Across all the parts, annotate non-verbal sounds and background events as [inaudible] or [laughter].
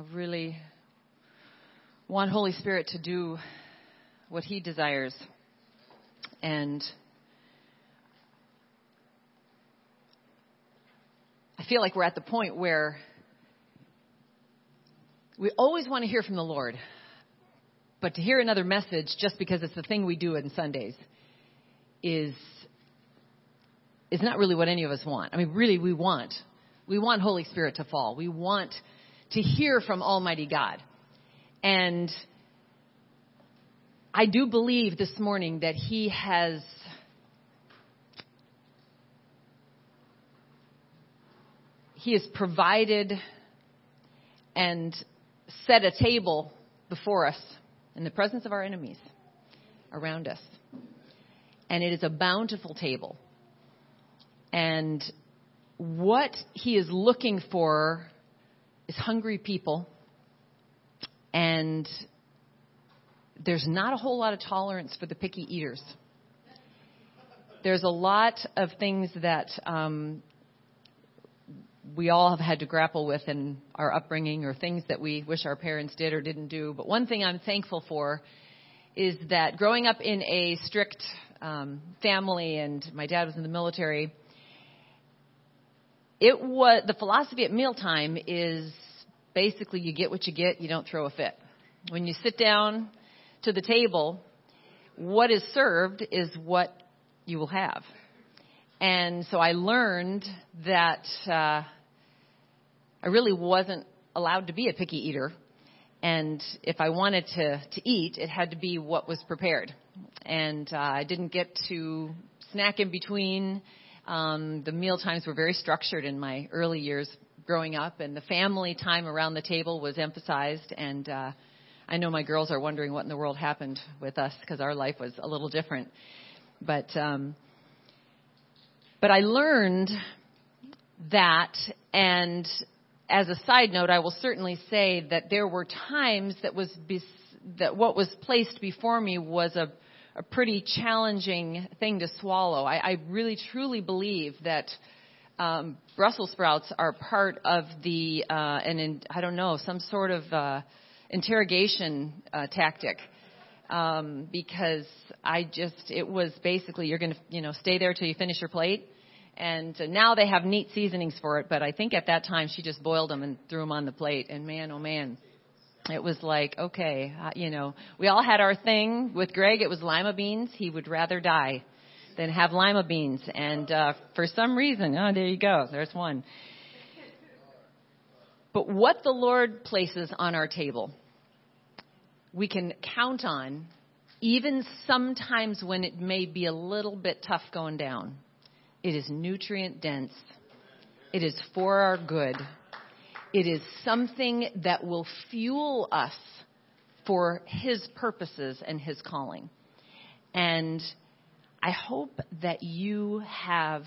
I really want Holy Spirit to do what He desires. And I feel like we're at the point where we always want to hear from the Lord, but to hear another message just because it's the thing we do on Sundays is is not really what any of us want. I mean, really, we want we want Holy Spirit to fall. We want to hear from Almighty God, and I do believe this morning that He has He has provided and set a table before us in the presence of our enemies around us. And it is a bountiful table. And what he is looking for is hungry people. And there's not a whole lot of tolerance for the picky eaters. There's a lot of things that um, we all have had to grapple with in our upbringing or things that we wish our parents did or didn't do. But one thing I'm thankful for is that growing up in a strict um, family and my dad was in the military, it was the philosophy at mealtime is basically you get what you get, you don't throw a fit. When you sit down to the table, what is served is what you will have. And so I learned that uh, I really wasn't allowed to be a picky eater. And if I wanted to, to eat, it had to be what was prepared. And uh, I didn't get to snack in between. Um, the meal times were very structured in my early years growing up, and the family time around the table was emphasized. And uh, I know my girls are wondering what in the world happened with us because our life was a little different. But um, but I learned that, and as a side note, I will certainly say that there were times that was bes- that what was placed before me was a, a pretty challenging thing to swallow. I, I really truly believe that um, Brussels sprouts are part of the uh, and in, I don't know some sort of uh, interrogation uh, tactic. Um, because I just, it was basically, you're going to, you know, stay there till you finish your plate and now they have neat seasonings for it, but I think at that time she just boiled them and threw them on the plate. And man, oh man, it was like, okay, uh, you know, we all had our thing. With Greg, it was lima beans. He would rather die than have lima beans. And uh, for some reason, oh, there you go. There's one. But what the Lord places on our table, we can count on, even sometimes when it may be a little bit tough going down. It is nutrient dense. It is for our good. It is something that will fuel us for His purposes and His calling. And I hope that you have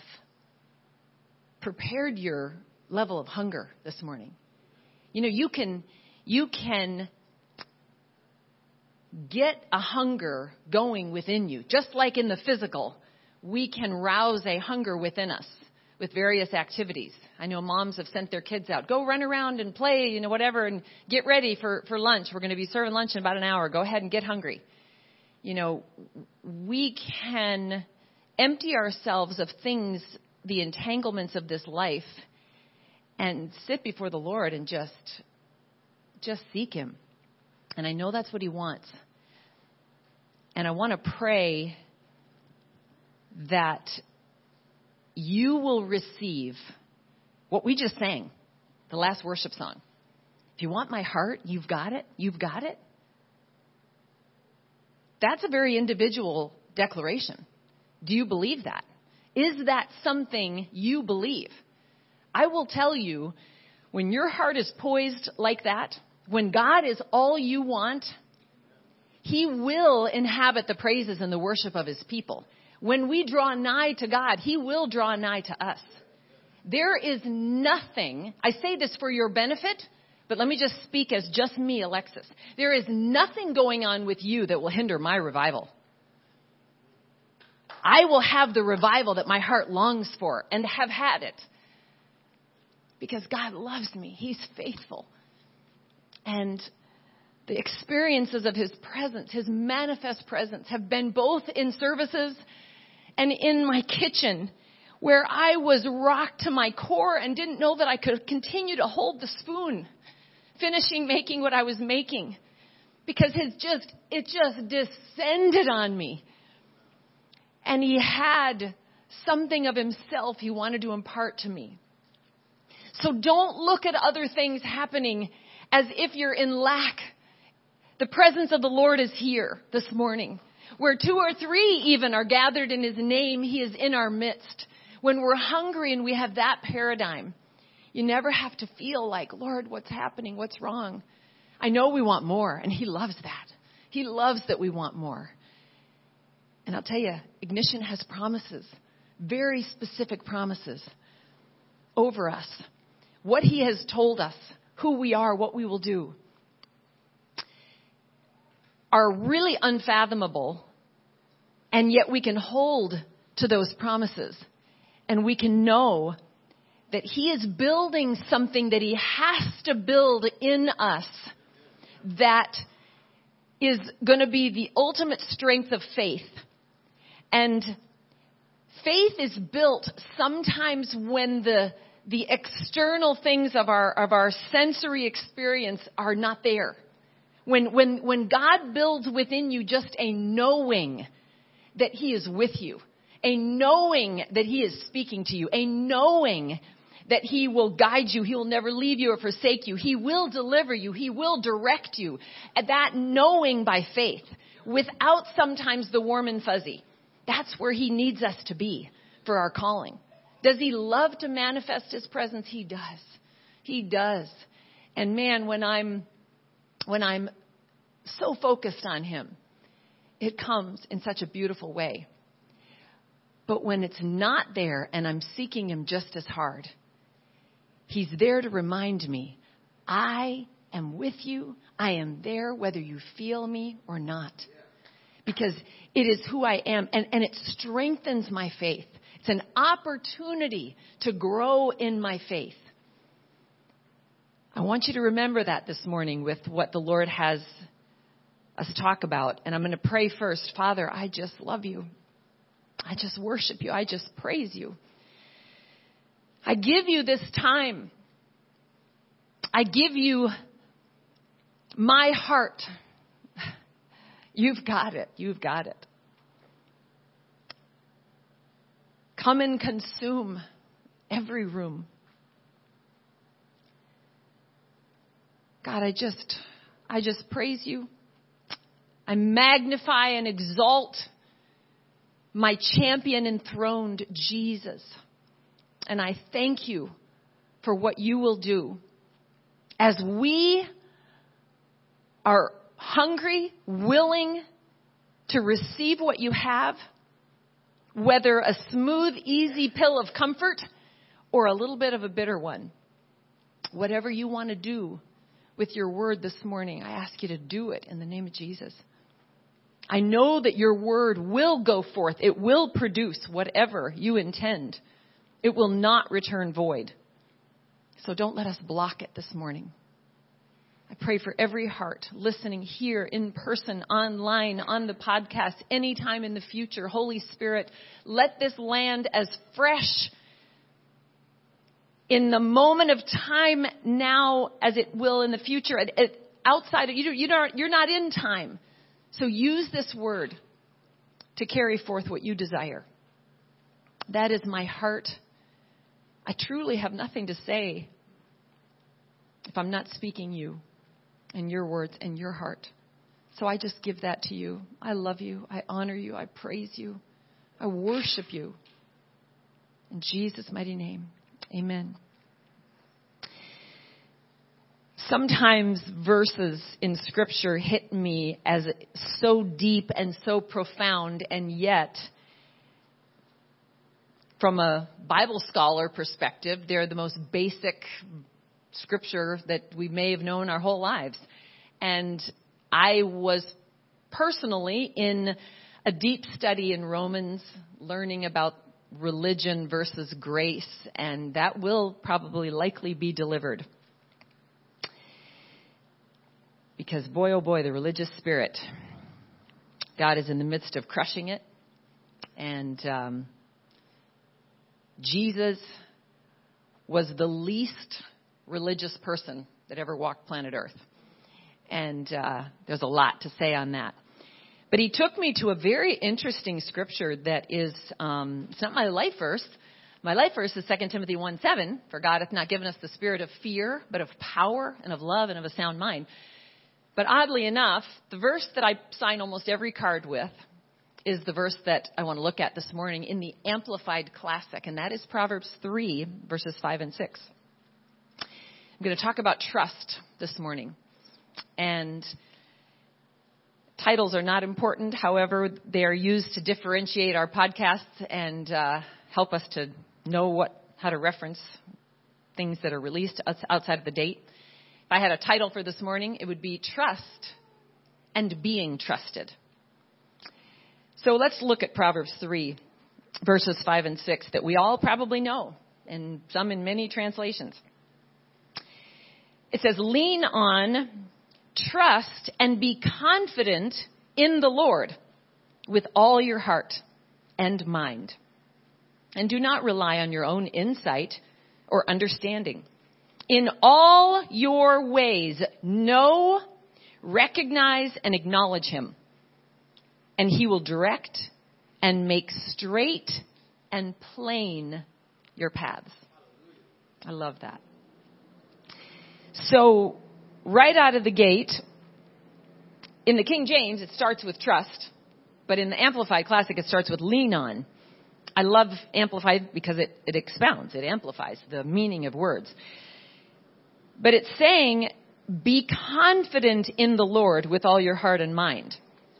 prepared your level of hunger this morning. You know, you can, you can get a hunger going within you, just like in the physical we can rouse a hunger within us with various activities. I know moms have sent their kids out. Go run around and play, you know, whatever, and get ready for, for lunch. We're going to be serving lunch in about an hour. Go ahead and get hungry. You know, we can empty ourselves of things, the entanglements of this life, and sit before the Lord and just, just seek Him. And I know that's what He wants. And I want to pray that you will receive what we just sang, the last worship song. If you want my heart, you've got it. You've got it. That's a very individual declaration. Do you believe that? Is that something you believe? I will tell you, when your heart is poised like that, when God is all you want, He will inhabit the praises and the worship of His people. When we draw nigh to God, He will draw nigh to us. There is nothing, I say this for your benefit, but let me just speak as just me, Alexis. There is nothing going on with you that will hinder my revival. I will have the revival that my heart longs for and have had it. Because God loves me. He's faithful. And the experiences of his presence, his manifest presence, have been both in services and in my kitchen where I was rocked to my core and didn't know that I could continue to hold the spoon, finishing making what I was making. Because his just, it just descended on me. And he had something of himself he wanted to impart to me. So don't look at other things happening as if you're in lack. The presence of the Lord is here this morning. Where two or three even are gathered in His name, He is in our midst. When we're hungry and we have that paradigm, you never have to feel like, Lord, what's happening? What's wrong? I know we want more, and He loves that. He loves that we want more. And I'll tell you, Ignition has promises, very specific promises over us. What He has told us, who we are, what we will do are really unfathomable, and yet we can hold to those promises. And we can know that He is building something that He has to build in us that is going to be the ultimate strength of faith. And faith is built sometimes when the the external things of our of our sensory experience are not there. When, when, when God builds within you just a knowing that He is with you, a knowing that He is speaking to you, a knowing that He will guide you, He will never leave you or forsake you, He will deliver you, He will direct you. That knowing by faith, without sometimes the warm and fuzzy. That's where He needs us to be for our calling. Does He love to manifest His presence? He does. He does. And man, when I'm when I'm so focused on Him, it comes in such a beautiful way. But when it's not there and I'm seeking Him just as hard, He's there to remind me, I am with you. I am there whether you feel me or not. Because it is who I am and, and it strengthens my faith. It's an opportunity to grow in my faith. I want you to remember that this morning with what the Lord has us talk about. And I'm going to pray first. Father, I just love you. I just worship you. I just praise you. I give you this time. I give you my heart. You've got it. You've got it. Come and consume every room. God, I just, I just praise you. I magnify and exalt my champion enthroned Jesus. And I thank you for what you will do as we are hungry, willing to receive what you have, whether a smooth, easy pill of comfort or a little bit of a bitter one. Whatever you want to do with your word this morning, I ask you to do it in the name of Jesus. I know that your word will go forth. It will produce whatever you intend. It will not return void. So don't let us block it this morning. I pray for every heart listening here in person, online, on the podcast, anytime in the future. Holy Spirit, let this land as fresh in the moment of time now as it will in the future. At, at, outside of you, you don't, you're not in time. So use this word to carry forth what you desire. That is my heart. I truly have nothing to say if I'm not speaking you and your words and your heart. So I just give that to you. I love you. I honor you. I praise you. I worship you. In Jesus' mighty name. Amen. Sometimes verses in scripture hit me as so deep and so profound and yet from a Bible scholar perspective, they're the most basic scripture that we may have known our whole lives. And I was personally in a deep study in Romans, learning about religion versus grace, and that will probably likely be delivered. Because boy, oh boy, the religious spirit, God is in the midst of crushing it. And um, Jesus was the least religious person that ever walked planet Earth. And uh, there's a lot to say on that. But he took me to a very interesting scripture that is, um, it's not my life verse. My life verse is 2 Timothy 1 7. For God hath not given us the spirit of fear, but of power and of love and of a sound mind. But oddly enough, the verse that I sign almost every card with is the verse that I want to look at this morning in the Amplified Classic, and that is Proverbs 3, verses 5 and 6. I'm going to talk about trust this morning. And titles are not important. However, they are used to differentiate our podcasts and uh, help us to know what how to reference things that are released outside of the date. If I had a title for this morning, it would be Trust and Being Trusted. So let's look at Proverbs 3, verses 5 and 6 that we all probably know, and some in many translations. It says, Lean on, trust, and be confident in the Lord with all your heart and mind. And do not rely on your own insight or understanding. In all your ways, know, recognize, and acknowledge Him. And He will direct and make straight and plain your paths. I love that. So, right out of the gate, in the King James, it starts with trust, but in the Amplified Classic, it starts with lean on. I love Amplified because it, it expounds, it amplifies the meaning of words. But it's saying, be confident in the Lord with all your heart and mind.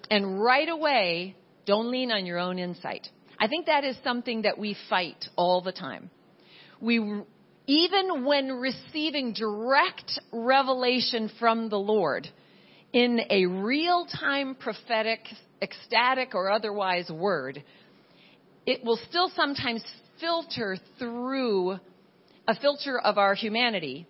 And right away, don't lean on your own insight. I think that is something that we fight all the time. We, even when receiving direct revelation from the Lord in a real time prophetic, ecstatic, or otherwise word, it will still sometimes filter through a filter of our humanity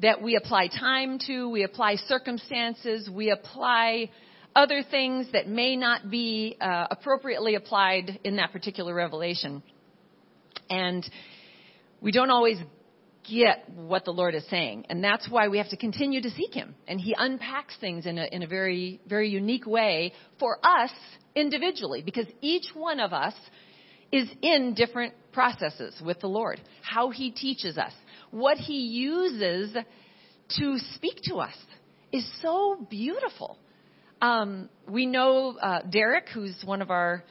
that we apply time to, we apply circumstances, we apply other things that may not be uh, appropriately applied in that particular revelation. And we don't always get what the Lord is saying. And that's why we have to continue to seek Him. And He unpacks things in a, in a very, very unique way for us individually, because each one of us is in different processes with the Lord. How He teaches us, what He uses to speak to us is so beautiful. Um, we know uh, Derek, who's one of our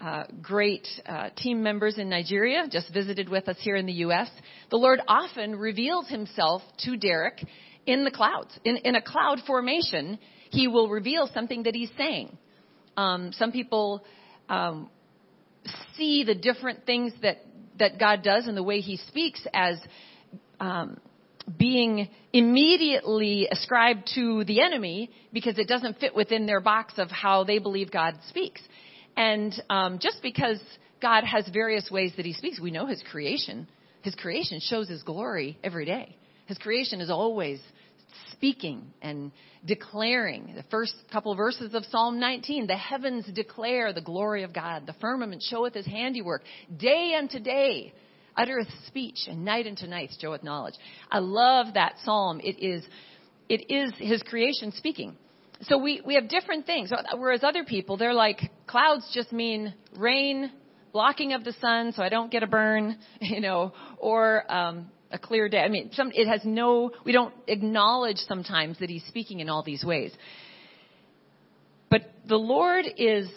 uh, great uh, team members in Nigeria, just visited with us here in the U.S. The Lord often reveals Himself to Derek in the clouds. In, in a cloud formation, He will reveal something that He's saying. Um, some people um, see the different things that that God does and the way He speaks as um, being immediately ascribed to the enemy because it doesn't fit within their box of how they believe God speaks. And um, just because God has various ways that He speaks, we know His creation. His creation shows His glory every day. His creation is always speaking and declaring. The first couple of verses of Psalm 19 the heavens declare the glory of God, the firmament showeth His handiwork. Day unto day uttereth speech, and night unto night showeth knowledge. I love that psalm. It is, it is his creation speaking. So we, we have different things. Whereas other people, they're like, clouds just mean rain, blocking of the sun so I don't get a burn, [laughs] you know, or um, a clear day. I mean, some, it has no, we don't acknowledge sometimes that he's speaking in all these ways. But the Lord is,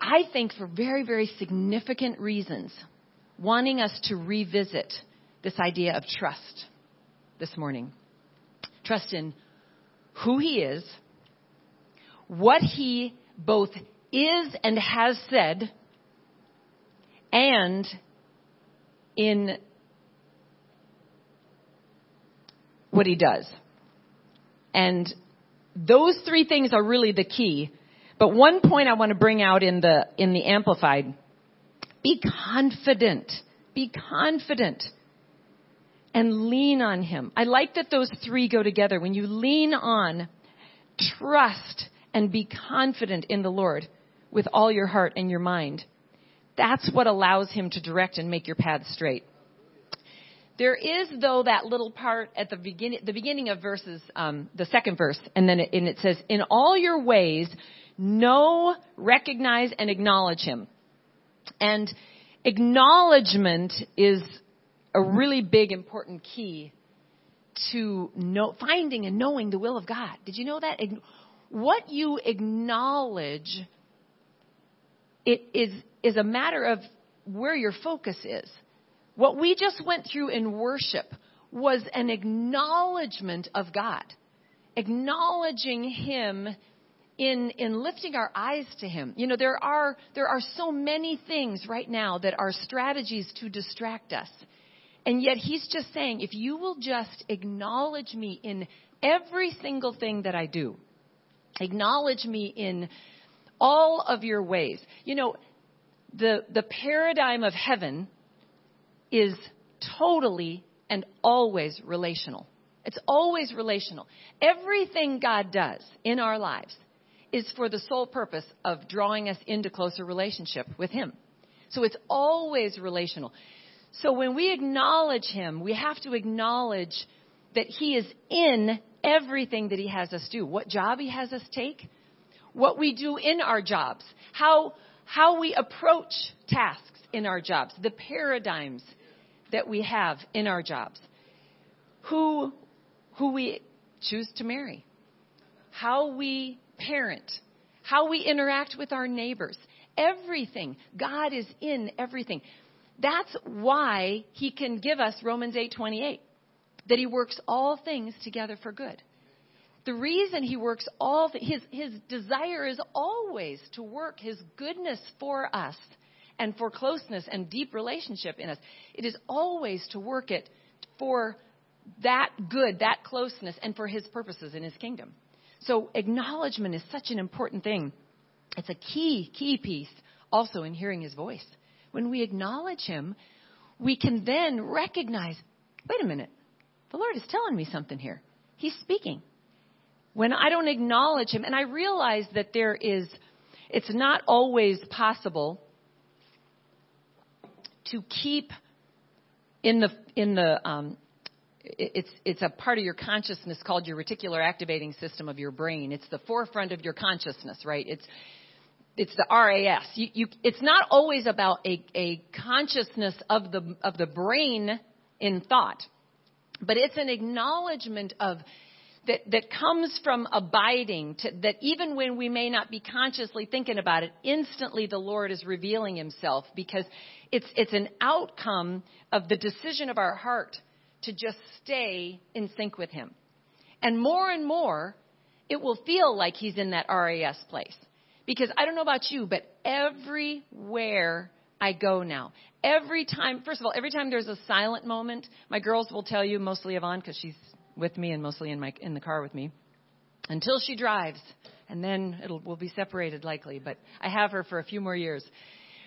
I think, for very, very significant reasons, wanting us to revisit this idea of trust this morning. Trust in who He is, what He both is and has said, and in what He does. And those three things are really the key. But one point I want to bring out in the, in the Amplified be confident. Be confident. and lean on Him. I like that those three go together. When you lean on, trust, and be confident in the Lord with all your heart and your mind. That's what allows Him to direct and make your path straight. There is, though, that little part at the beginning, the beginning of verses, um, the second verse, and then it, and it says, "In all your ways, know, recognize, and acknowledge Him." And acknowledgement is a really big, important key to know, finding and knowing the will of God. Did you know that? What you acknowledge, it is, is a matter of where your focus is. What we just went through in worship was an acknowledgement of God, acknowledging Him in, in lifting our eyes to Him. You know, there are, there are so many things right now that are strategies to distract us. And yet He's just saying, if you will just acknowledge me in every single thing that I do, acknowledge me in all of your ways. You know, the, the paradigm of heaven is totally and always relational. It's always relational. Everything God does in our lives is for the sole purpose of drawing us into closer relationship with Him. So it's always relational. So when we acknowledge Him, we have to acknowledge that He is in everything that He has us do. What job He has us take, what we do in our jobs, how, how we approach tasks in our jobs, the paradigms that we have in our jobs, who, who we choose to marry, how we parent, how we interact with our neighbors, everything. God is in everything. That's why he can give us Romans 8:28 that he works all things together for good. The reason he works all th- his his desire is always to work his goodness for us and for closeness and deep relationship in us. It is always to work it for that good, that closeness and for his purposes in his kingdom. So acknowledgement is such an important thing. It's a key, key piece also in hearing his voice. When we acknowledge him, we can then recognize, wait a minute, the Lord is telling me something here. He's speaking. When I don't acknowledge him, and I realize that there is, it's not always possible to keep in the, in the, um, it's it's a part of your consciousness called your reticular activating system of your brain. It's the forefront of your consciousness, right? It's it's the RAS. You, you, it's not always about a, a consciousness of the of the brain in thought, but it's an acknowledgement of that that comes from abiding. To, that even when we may not be consciously thinking about it, instantly the Lord is revealing Himself because it's it's an outcome of the decision of our heart to just stay in sync with Him. And more and more, it will feel like He's in that RAS place. Because I don't know about you, but everywhere I go now, every time, first of all, every time there's a silent moment, my girls will tell you, mostly Yvonne, because she's with me and mostly in my in the car with me, until she drives, and then it'll we'll be separated likely. But I have her for a few more years,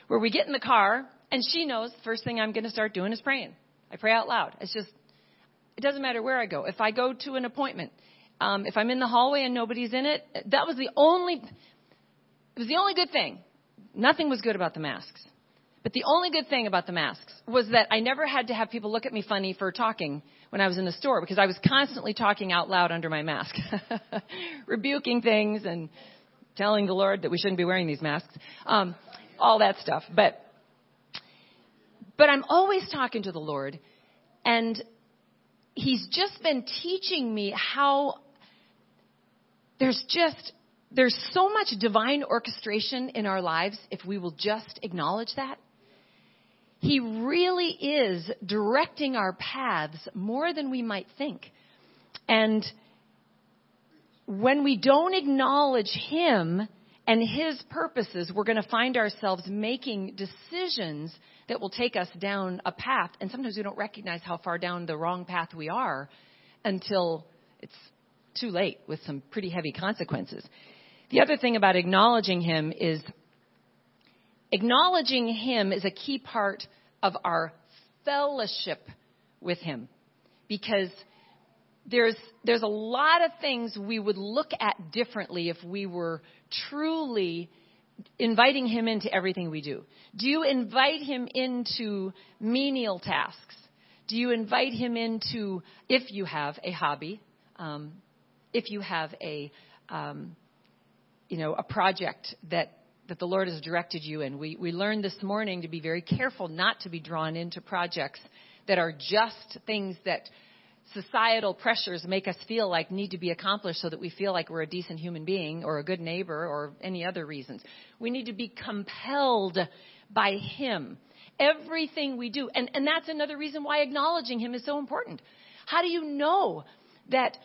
where we get in the car and she knows the first thing I'm going to start doing is praying. I pray out loud. It's just it doesn't matter where I go. If I go to an appointment, um, if I'm in the hallway and nobody's in it, that was the only, it was the only good thing. Nothing was good about the masks. But the only good thing about the masks was that I never had to have people look at me funny for talking when I was in the store because I was constantly talking out loud under my mask, [laughs] rebuking things and telling the Lord that we shouldn't be wearing these masks, um, all that stuff. But but I'm always talking to the Lord, and he's just been teaching me how there's just there's so much divine orchestration in our lives if we will just acknowledge that. He really is directing our paths more than we might think. And when we don't acknowledge Him and His purposes, we're going to find ourselves making decisions that will take us down a path. And sometimes we don't recognize how far down the wrong path we are until it's too late with some pretty heavy consequences. The other thing about acknowledging Him is acknowledging Him is a key part of our fellowship with Him. because there's there's a lot of things we would look at differently if we were truly inviting him into everything we do. Do you invite him into menial tasks? Do you invite him into if you have a hobby, um, if you have a um, you know a project that that the Lord has directed you in. We we learned this morning to be very careful not to be drawn into projects that are just things that societal pressures make us feel like need to be accomplished so that we feel like we're a decent human being or a good neighbor or any other reasons. We need to be compelled by Him. Everything we do. And, and that's another reason why acknowledging Him is so important. How do you know that,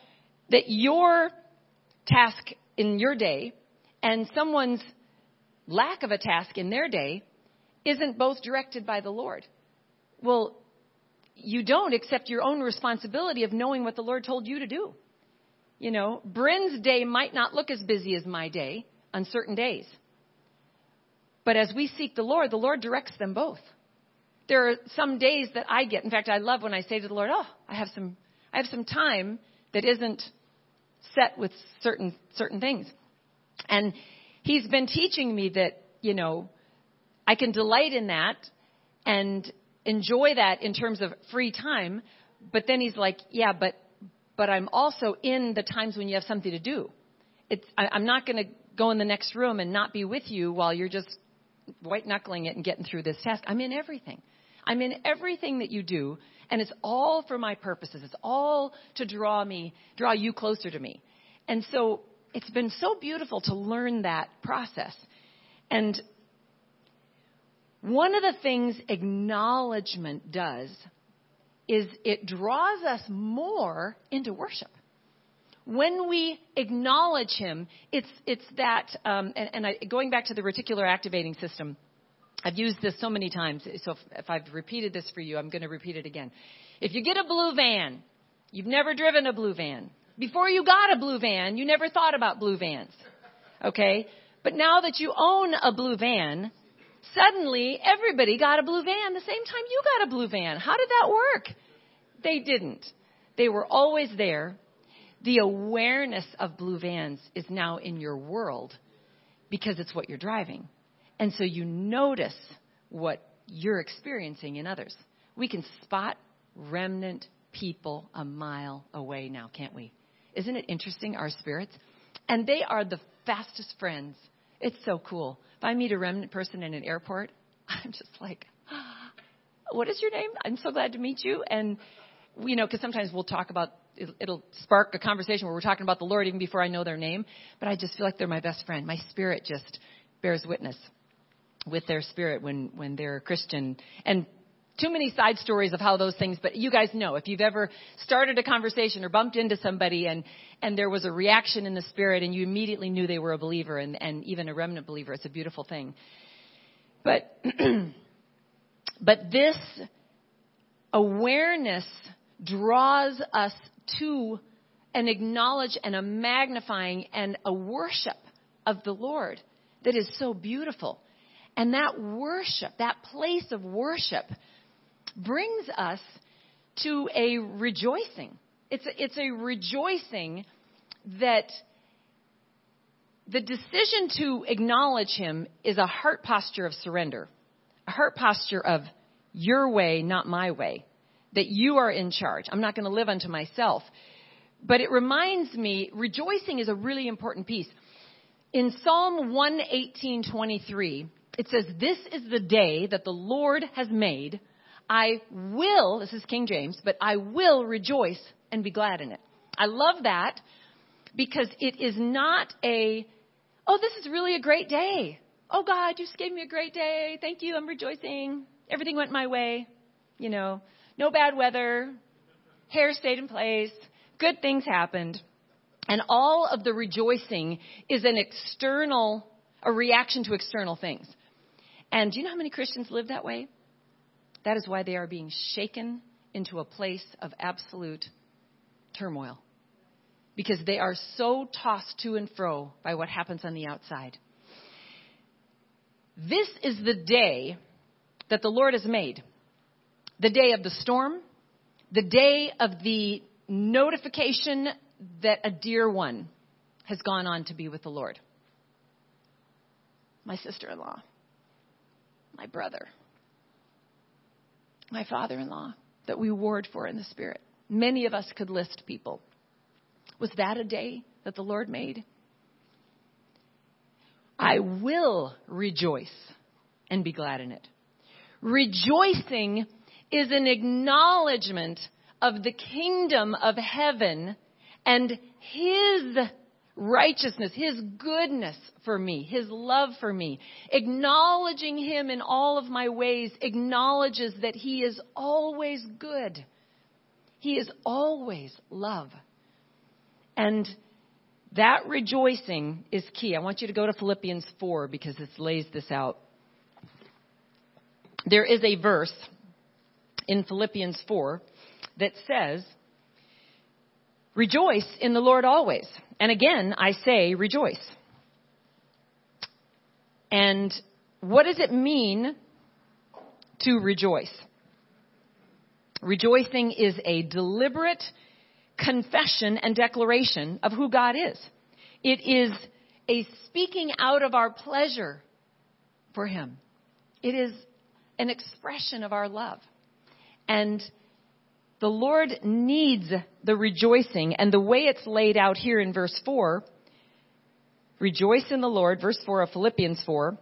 that your task in your day and someone's lack of a task in their day isn't both directed by the Lord? Well, you don't accept your own responsibility of knowing what the Lord told you to do. You know, Bryn's day might not look as busy as my day on certain days. But as we seek the Lord, the Lord directs them both. There are some days that I get. In fact, I love when I say to the Lord, "Oh, I have some I have some time that isn't set with certain certain things." And he's been teaching me that, you know, I can delight in that and enjoy that in terms of free time, but then he's like, yeah, but but I'm also in the times when you have something to do. It's I, I'm not going to go in the next room and not be with you while you're just white knuckling it and getting through this task. I'm in everything. I'm in everything that you do, and it's all for my purposes. It's all to draw me, draw you closer to me. And so it's been so beautiful to learn that process. And one of the things acknowledgement does is it draws us more into worship. When we acknowledge Him, it's, it's that, um, and, and I, going back to the reticular activating system, I've used this so many times, so if, if I've repeated this for you, I'm going to repeat it again. If you get a blue van, you've never driven a blue van. Before you got a blue van, you never thought about blue vans. Okay? But now that you own a blue van, Suddenly, everybody got a blue van the same time you got a blue van. How did that work? They didn't. They were always there. The awareness of blue vans is now in your world because it's what you're driving. And so you notice what you're experiencing in others. We can spot remnant people a mile away now, can't we? Isn't it interesting, our spirits? And they are the fastest friends. It's so cool. If I meet a remnant person in an airport, [laughs] I'm just like, [gasps] what is your name? I'm so glad to meet you. And, you know, because sometimes we'll talk about, it'll spark a conversation where we're talking about the Lord even before I know their name. But I just feel like they're my best friend. My spirit just bears witness with their spirit when, when they're a Christian. And too many side stories of how those things, but you guys know if you've ever started a conversation or bumped into somebody and, and there was a reaction in the spirit and you immediately knew they were a believer and, and even a remnant believer, it's a beautiful thing. But, [clears throat] but this awareness draws us to an acknowledge and a magnifying and a worship of the Lord that is so beautiful. And that worship, that place of worship, brings us to a rejoicing. It's a, it's a rejoicing that the decision to acknowledge Him is a heart posture of surrender, a heart posture of your way, not my way, that you are in charge. I'm not going to live unto myself. But it reminds me, rejoicing is a really important piece. In Psalm 118:23, it says, "This is the day that the Lord has made. I will, this is King James, but I will rejoice and be glad in it. I love that because it is not a, oh, this is really a great day. Oh God, you just gave me a great day. Thank you. I'm rejoicing. Everything went my way. You know, no bad weather. Hair stayed in place. Good things happened. And all of the rejoicing is an external, a reaction to external things. And do you know how many Christians live that way? That is why they are being shaken into a place of absolute turmoil. Because they are so tossed to and fro by what happens on the outside. This is the day that the Lord has made. The day of the storm, The day of the notification that a dear one has gone on to be with the Lord. My sister in law, my brother, my father in law that we warred for in the Spirit. Many of us could list people. Was that a day that the Lord made? I will rejoice and be glad in it. Rejoicing is an acknowledgement of the kingdom of heaven and His righteousness, His goodness for me, His love for me. Acknowledging Him in all of my ways acknowledges that He is always good. He is always love. And that rejoicing is key. I want you to go to Philippians 4 because this lays this out. There is a verse in Philippians 4 that says, Rejoice in the Lord always. And again, I say rejoice. And what does it mean to rejoice? Rejoicing is a deliberate confession and declaration of who God is. It is a speaking out of our pleasure for Him. It is an expression of our love. And the Lord needs the rejoicing, and the way it's laid out here in verse 4 rejoice in the Lord, verse 4 of Philippians 4.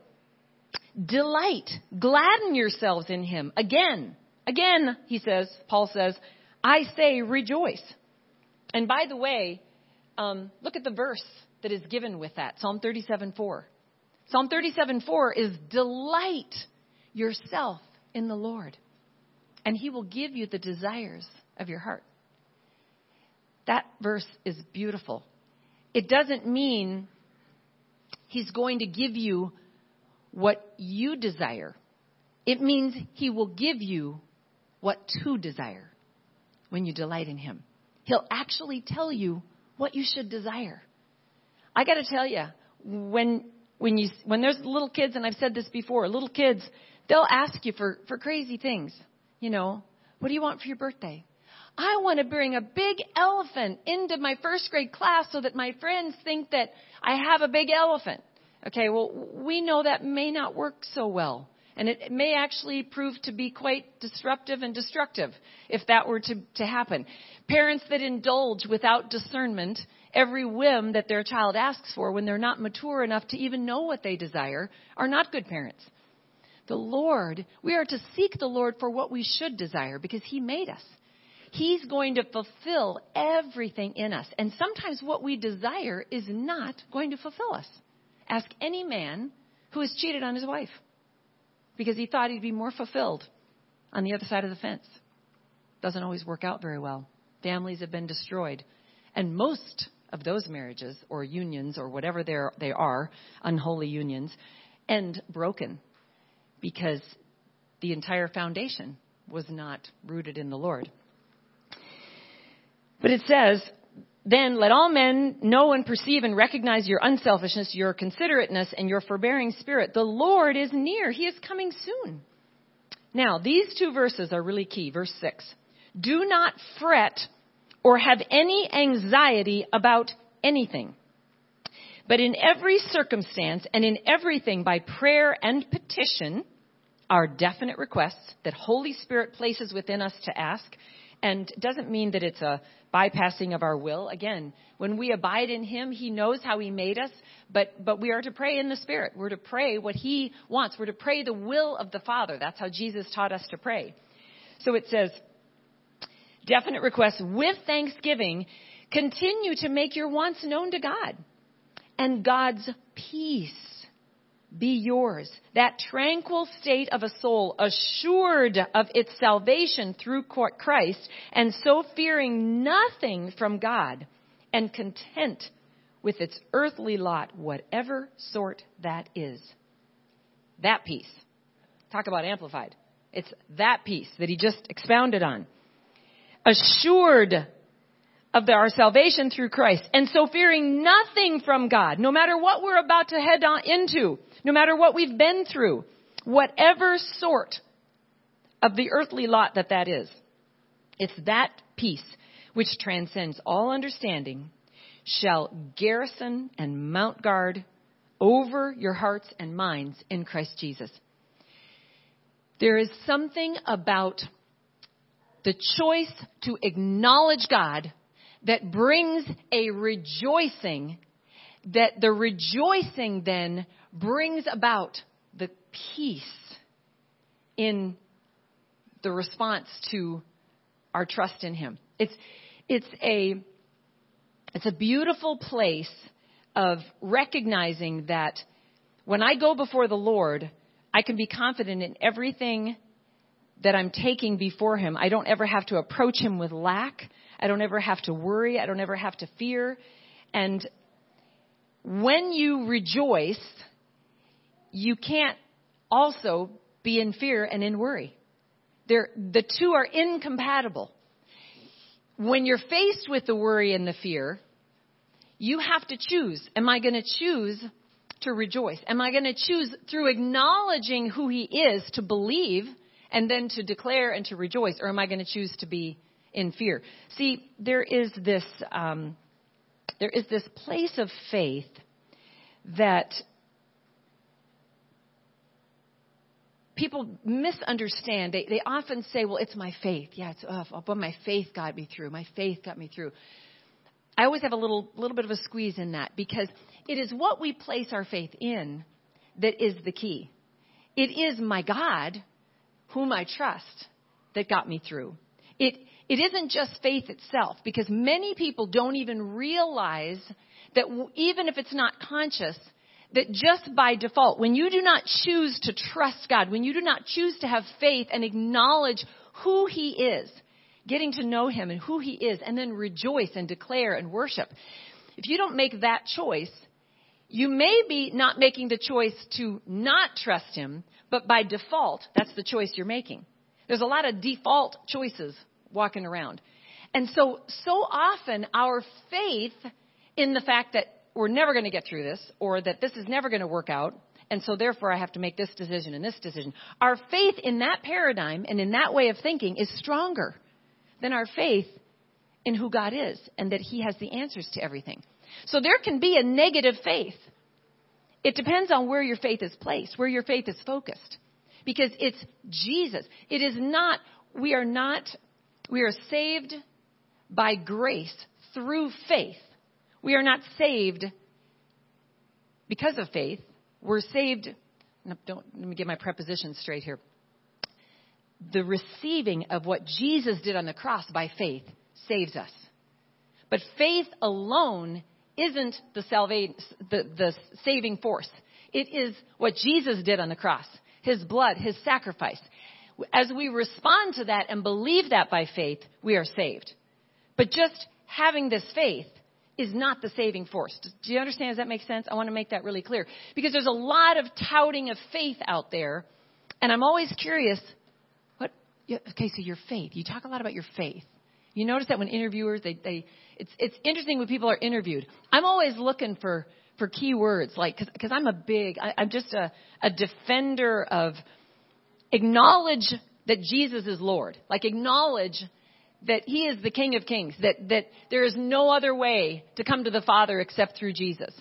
Delight, gladden yourselves in Him. Again, again, he says, Paul says, I say rejoice. And by the way, um, look at the verse that is given with that Psalm 37 4. Psalm 37 4 is delight yourself in the Lord, and he will give you the desires of your heart. That verse is beautiful. It doesn't mean he's going to give you what you desire. It means he will give you what to desire when you delight in him. He'll actually tell you what you should desire. I got to tell you, when when you when there's little kids, and I've said this before, little kids, they'll ask you for for crazy things. You know, what do you want for your birthday? I want to bring a big elephant into my first grade class so that my friends think that I have a big elephant. Okay, well, we know that may not work so well. And it may actually prove to be quite disruptive and destructive if that were to, to happen. Parents that indulge without discernment every whim that their child asks for when they're not mature enough to even know what they desire are not good parents. The Lord, we are to seek the Lord for what we should desire because He made us. He's going to fulfill everything in us. And sometimes what we desire is not going to fulfill us. Ask any man who has cheated on his wife because he thought he'd be more fulfilled on the other side of the fence. Doesn't always work out very well. Families have been destroyed. And most of those marriages or unions or whatever they are, unholy unions, end broken because the entire foundation was not rooted in the Lord. But it says, then let all men know and perceive and recognize your unselfishness, your considerateness, and your forbearing spirit. The Lord is near. He is coming soon. Now, these two verses are really key. Verse 6. Do not fret or have any anxiety about anything. But in every circumstance and in everything by prayer and petition, our definite requests that Holy Spirit places within us to ask, and doesn't mean that it's a bypassing of our will. Again, when we abide in Him, He knows how He made us, but, but we are to pray in the Spirit. We're to pray what He wants. We're to pray the will of the Father. That's how Jesus taught us to pray. So it says, definite requests with thanksgiving, continue to make your wants known to God. And God's peace be yours. That tranquil state of a soul assured of its salvation through Christ and so fearing nothing from God and content with its earthly lot, whatever sort that is. That peace. Talk about amplified. It's that peace that he just expounded on. Assured of the, our salvation through Christ and so fearing nothing from God, no matter what we're about to head on into no matter what we've been through, whatever sort of the earthly lot that that is. It's that peace which transcends all understanding shall garrison and mount guard over your hearts and minds in Christ Jesus. There is something about the choice to acknowledge God that brings a rejoicing, that the rejoicing then brings about the peace in the response to our trust in Him. It's, it's a, it's a beautiful place of recognizing that when I go before the Lord, I can be confident in everything that I'm taking before Him. I don't ever have to approach Him with lack. I don't ever have to worry. I don't ever have to fear. And when you rejoice, you can't also be in fear and in worry. They're, the two are incompatible. When you're faced with the worry and the fear, you have to choose. Am I going to choose to rejoice? Am I going to choose through acknowledging who He is to believe and then to declare and to rejoice? Or am I going to choose to be in fear? See, there is this, um, there is this place of faith that people misunderstand. They, they often say, well, it's my faith. Yeah, it's, oh, but my faith got me through. My faith got me through. I always have a little, little bit of a squeeze in that because it is what we place our faith in that is the key. It is my God, whom I trust, that got me through. It, it isn't just faith itself because many people don't even realize that even if it's not conscious, that just by default, when you do not choose to trust God, when you do not choose to have faith and acknowledge who He is, getting to know Him and who He is, and then rejoice and declare and worship, if you don't make that choice, you may be not making the choice to not trust Him, but by default, that's the choice you're making. There's a lot of default choices walking around. And so, so often our faith in the fact that we're never going to get through this or that this is never going to work out. And so therefore I have to make this decision and this decision. Our faith in that paradigm and in that way of thinking is stronger than our faith in who God is and that He has the answers to everything. So there can be a negative faith. It depends on where your faith is placed, where your faith is focused. Because it's Jesus. It is not, we are not, we are saved by grace through faith. We are not saved because of faith. We're saved. No, Don't let me get my prepositions straight here. The receiving of what Jesus did on the cross by faith saves us. But faith alone isn't the, salva- the, the saving force. It is what Jesus did on the cross. His blood, His sacrifice. As we respond to that and believe that by faith, we are saved. But just having this faith is not the saving force. Do you understand? Does that make sense? I want to make that really clear. Because there's a lot of touting of faith out there, and I'm always curious, what, okay, so your faith, you talk a lot about your faith. You notice that when interviewers, they, they, it's, it's interesting when people are interviewed. I'm always looking for, for key words, like, cause, cause I'm a big, I, I'm just a, a defender of acknowledge that Jesus is Lord. Like acknowledge that he is the King of Kings, that, that there is no other way to come to the Father except through Jesus.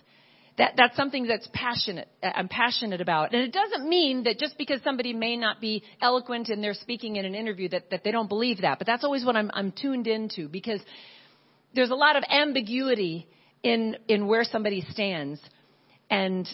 That, that's something that's passionate, uh, I'm passionate about. And it doesn't mean that just because somebody may not be eloquent in their speaking in an interview that, that they don't believe that. But that's always what I'm, I'm tuned into because there's a lot of ambiguity in, in where somebody stands. And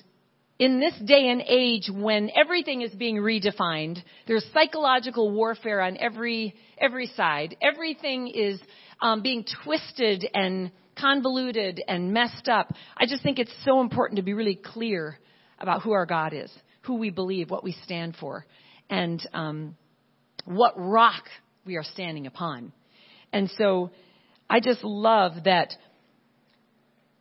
in this day and age when everything is being redefined, there's psychological warfare on every every side. Everything is um, being twisted and convoluted and messed up. I just think it's so important to be really clear about who our God is, who we believe, what we stand for, and um, what rock we are standing upon. And so, I just love that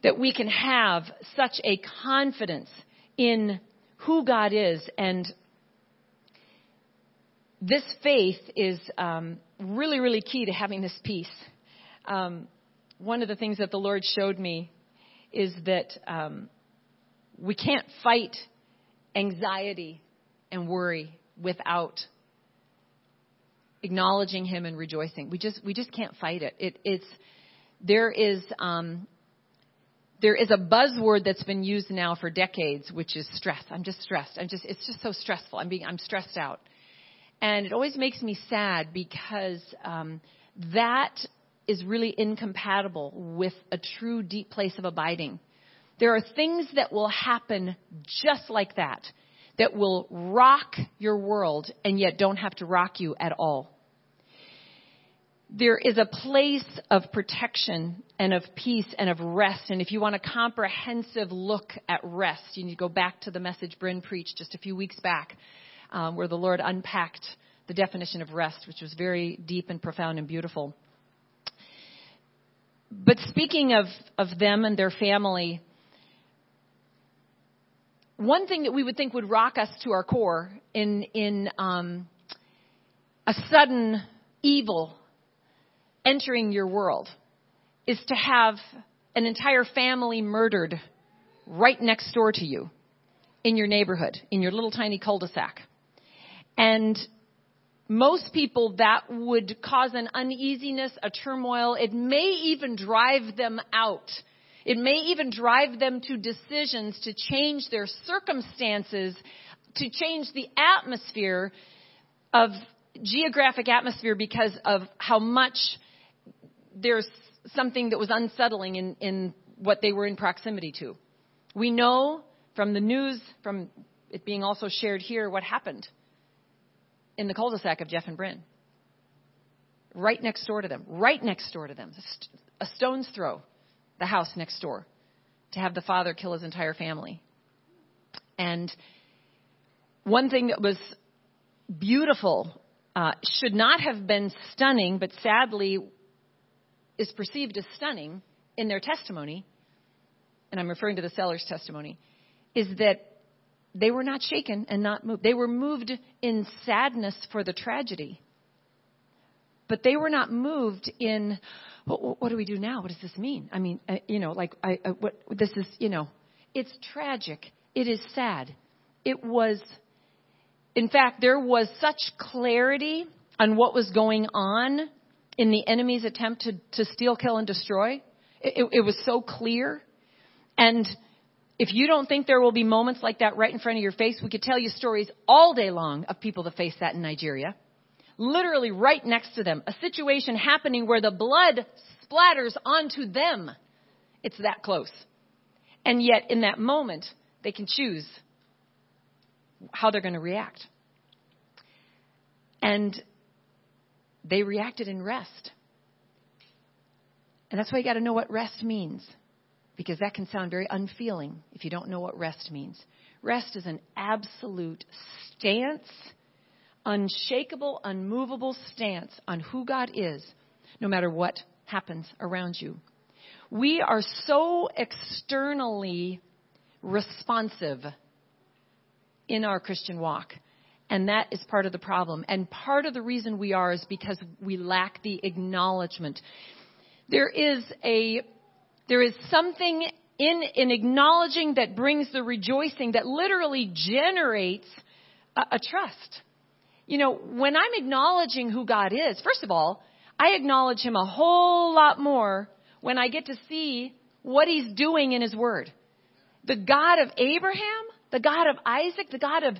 that we can have such a confidence in who God is. And this faith is um, really, really key to having this peace. Um, one of the things that the Lord showed me is that um, we can't fight anxiety and worry without acknowledging Him and rejoicing. We just we just can't fight it. it it's there is um, there is a buzzword that's been used now for decades, which is stress. I'm just stressed. I'm just it's just so stressful. I'm being I'm stressed out, and it always makes me sad because um, that is really incompatible with a true deep place of abiding. There are things that will happen just like that, that will rock your world and yet don't have to rock you at all. There is a place of protection and of peace and of rest. And if you want a comprehensive look at rest, you need to go back to the message Bryn preached just a few weeks back, um, where the Lord unpacked the definition of rest, which was very deep and profound and beautiful. But speaking of, of them and their family, one thing that we would think would rock us to our core in, in um, a sudden evil entering your world is to have an entire family murdered right next door to you in your neighborhood, in your little tiny cul-de-sac. And most people that would cause an uneasiness, a turmoil. It may even drive them out. It may even drive them to decisions to change their circumstances, to change the atmosphere of geographic atmosphere because of how much there's something that was unsettling in, in what they were in proximity to. We know from the news, from it being also shared here, what happened in the cul-de-sac of Jeff and Bryn. Right next door to them. Right next door to them. A stone's throw. The house next door. To have the father kill his entire family. And one thing that was beautiful, uh, should not have been stunning, but sadly is perceived as stunning in their testimony, and I'm referring to the seller's testimony, is that they were not shaken and not moved. They were moved in sadness for the tragedy. But they were not moved in, what, what do we do now? What does this mean? I mean, uh, you know, like, I, uh, what, this is, you know, it's tragic. It is sad. It was, in fact, there was such clarity on what was going on in the enemy's attempt to, to steal, kill, and destroy. It, it, was so clear. And if you don't think there will be moments like that right in front of your face, we could tell you stories all day long of people that face that in Nigeria. Literally right next to them. A situation happening where the blood splatters onto them. It's that close. And yet in that moment, they can choose how they're going to react. And they reacted in rest. And that's why you got to know what rest means because that can sound very unfeeling if you don't know what rest means. Rest is an absolute stance, unshakable, unmovable stance on who God is, no matter what happens around you. We are so externally responsive in our Christian walk. And that is part of the problem. And part of the reason we are is because we lack the acknowledgement. There is a there is something in, in acknowledging that brings the rejoicing that literally generates a, a trust. You know, when I'm acknowledging who God is, first of all, I acknowledge Him a whole lot more when I get to see what He's doing in His Word. The God of Abraham, the God of Isaac, the God of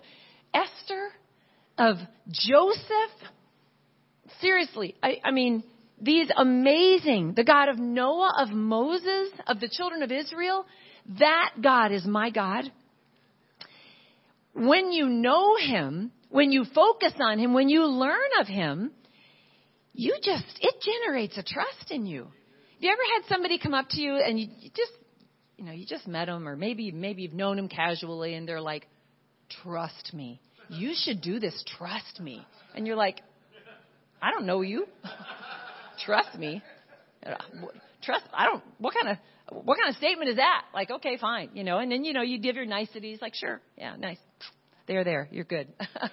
Esther, of Joseph. Seriously, I, I mean, these amazing, the God of Noah, of Moses, of the children of Israel, that God is my God. When you know Him, when you focus on Him, when you learn of Him, you just, it generates a trust in you. Have you ever had somebody come up to you and you, just, you know, you just met them or maybe, maybe you've known them casually and they're like, trust me. You should do this. Trust me. And you're like, I don't know you. [laughs] trust me. Uh, trust, I don't, what kind of, what kind of statement is that? Like, okay, fine, you know, and then, you know, you give your niceties, like, sure, yeah, nice. They're there, you're good.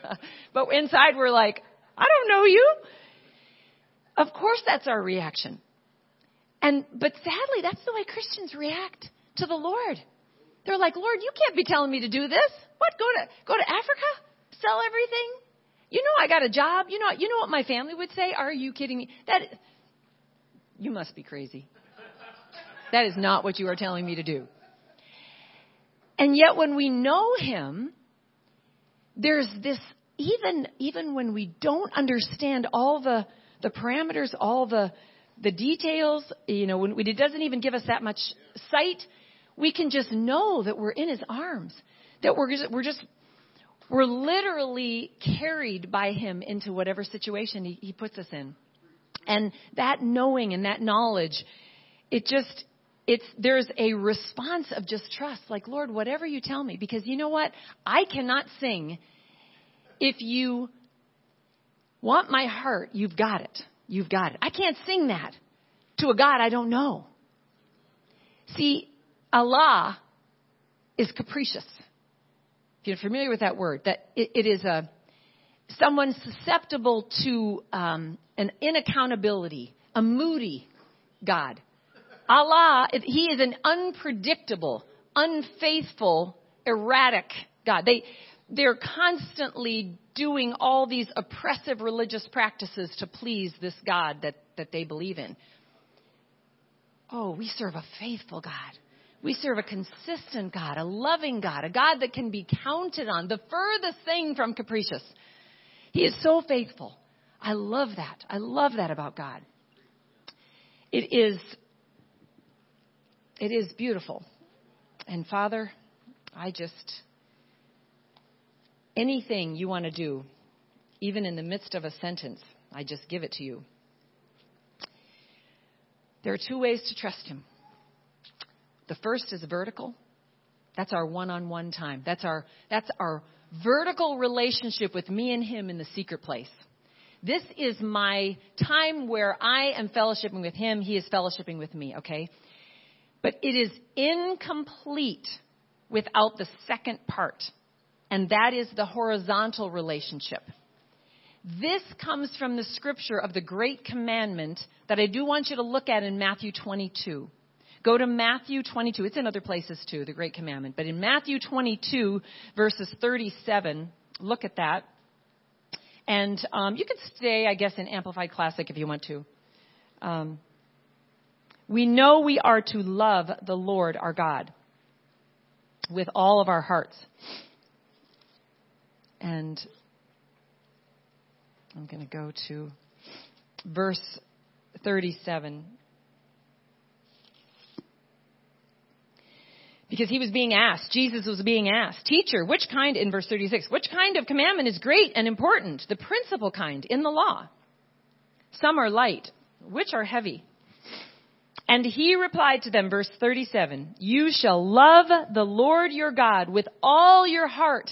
[laughs] but inside we're like, I don't know you. Of course that's our reaction. And, but sadly, that's the way Christians react to the Lord. They're like, Lord, you can't be telling me to do this. What? Go to, go to Africa? Sell everything? You know I got a job. You know, you know what my family would say? Are you kidding me? That, you must be crazy. That is not what you are telling me to do. And yet when we know Him, there's this, even, even when we don't understand all the, the parameters, all the, the details, you know, when, it doesn't even give us that much sight, we can just know that we're in His arms. That we're just, we're just, we're literally carried by Him into whatever situation He, he puts us in. And that knowing and that knowledge, it just, it's, there's a response of just trust. Like, Lord, whatever you tell me. Because you know what? I cannot sing. If you want my heart, you've got it. You've got it. I can't sing that to a God I don't know. See, Allah is capricious. If you're familiar with that word, that it, it is a someone susceptible to um, an inaccountability, a moody God. Allah, He is an unpredictable, unfaithful, erratic God. They, they're constantly doing all these oppressive religious practices to please this God that, that they believe in. Oh, we serve a faithful God. We serve a consistent God, a loving God, a God that can be counted on, the furthest thing from capricious. He is so faithful. I love that. I love that about God. It is it is beautiful. And Father, I just anything you want to do, even in the midst of a sentence, I just give it to you. There are two ways to trust him. The first is vertical. That's our one-on-one time. That's our that's our vertical relationship with me and him in the secret place. This is my time where I am fellowshipping with him, he is fellowshipping with me, okay? But it is incomplete without the second part, and that is the horizontal relationship. This comes from the scripture of the great commandment that I do want you to look at in Matthew 22. Go to Matthew 22. It's in other places too, the great commandment. But in Matthew 22, verses 37, look at that. And um, you can stay, I guess, in Amplified Classic if you want to. Um, we know we are to love the Lord our God with all of our hearts. And I'm going to go to verse 37. Because he was being asked, Jesus was being asked, Teacher, which kind, in verse 36, which kind of commandment is great and important? The principal kind in the law. Some are light, which are heavy. And he replied to them, verse 37, You shall love the Lord your God with all your heart,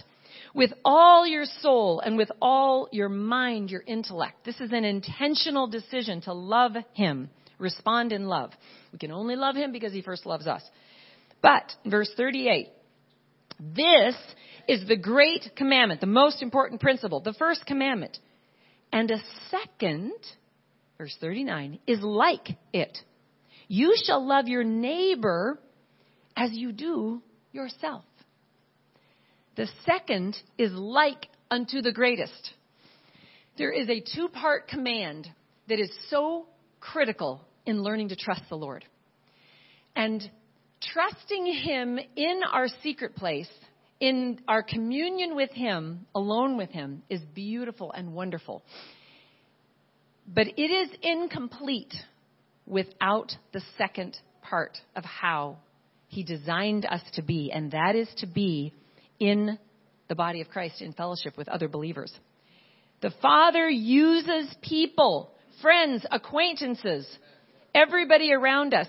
with all your soul, and with all your mind, your intellect. This is an intentional decision to love him. Respond in love. We can only love him because he first loves us. But, verse 38, this is the great commandment, the most important principle, the first commandment. And a second, verse 39, is like it you shall love your neighbor as you do yourself. The second is like unto the greatest. There is a two part command that is so critical in learning to trust the Lord. And trusting Him in our secret place, in our communion with Him, alone with Him, is beautiful and wonderful. But it is incomplete without the second part of how he designed us to be, and that is to be in the body of Christ in fellowship with other believers. The Father uses people, friends, acquaintances, everybody around us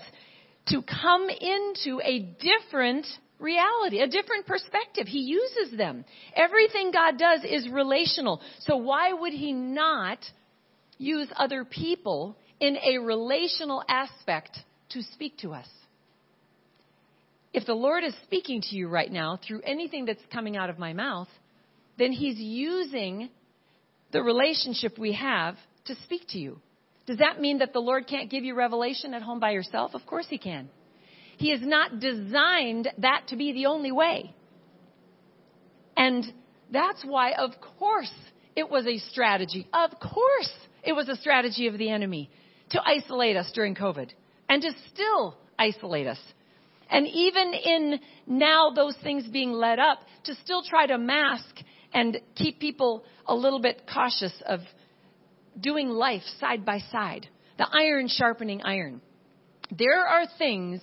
to come into a different reality, a different perspective. He uses them. Everything God does is relational. So why would He not use other people in a relational aspect to speak to us. If the Lord is speaking to you right now through anything that's coming out of my mouth, then He's using the relationship we have to speak to you. Does that mean that the Lord can't give you revelation at home by yourself? Of course He can. He has not designed that to be the only way. And that's why, of course, it was a strategy. Of course, it was a strategy of the enemy to isolate us during COVID and to still isolate us. And even in now those things being led up, to still try to mask and keep people a little bit cautious of doing life side by side. The iron sharpening iron. There are things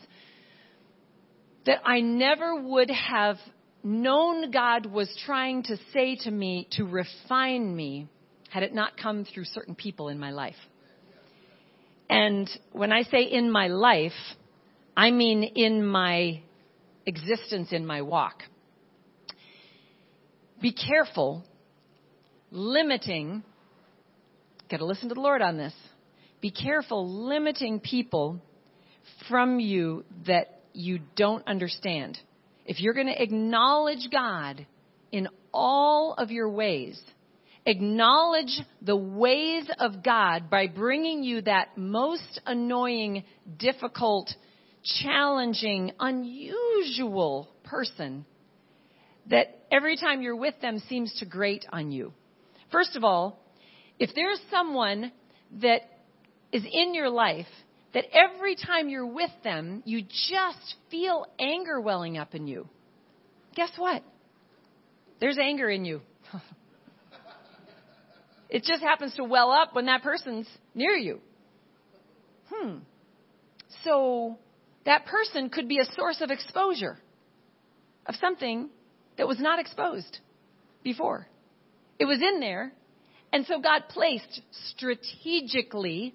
that I never would have known God was trying to say to me to refine me had it not come through certain people in my life. And when I say in my life, I mean in my existence, in my walk. Be careful limiting, got to listen to the Lord on this. Be careful limiting people from you that you don't understand. If you're going to acknowledge God in all of your ways, acknowledge the ways of God by bringing you that most annoying, difficult, challenging, unusual person that every time you're with them seems to grate on you. First of all, if there's someone that is in your life that every time you're with them, you just feel anger welling up in you, guess what? There's anger in you. [laughs] It just happens to well up when that person's near you. Hmm. So that person could be a source of exposure of something that was not exposed before. It was in there. And so God placed strategically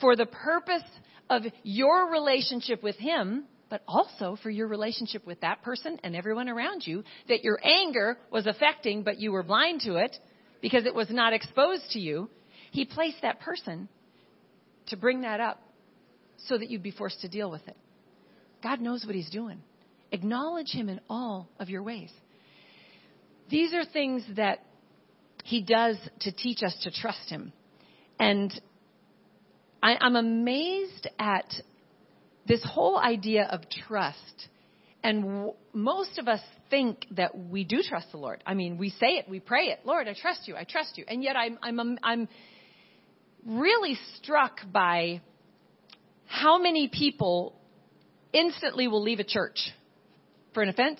for the purpose of your relationship with Him, but also for your relationship with that person and everyone around you, that your anger was affecting, but you were blind to it because it was not exposed to you, he placed that person to bring that up so that you'd be forced to deal with it. God knows what he's doing. Acknowledge him in all of your ways. These are things that he does to teach us to trust him. And I, am amazed at this whole idea of trust. And w- most of us think that we do trust the Lord. I mean, we say it, we pray it. Lord, I trust you, I trust you. And yet I'm, I'm, I'm really struck by how many people instantly will leave a church for an offense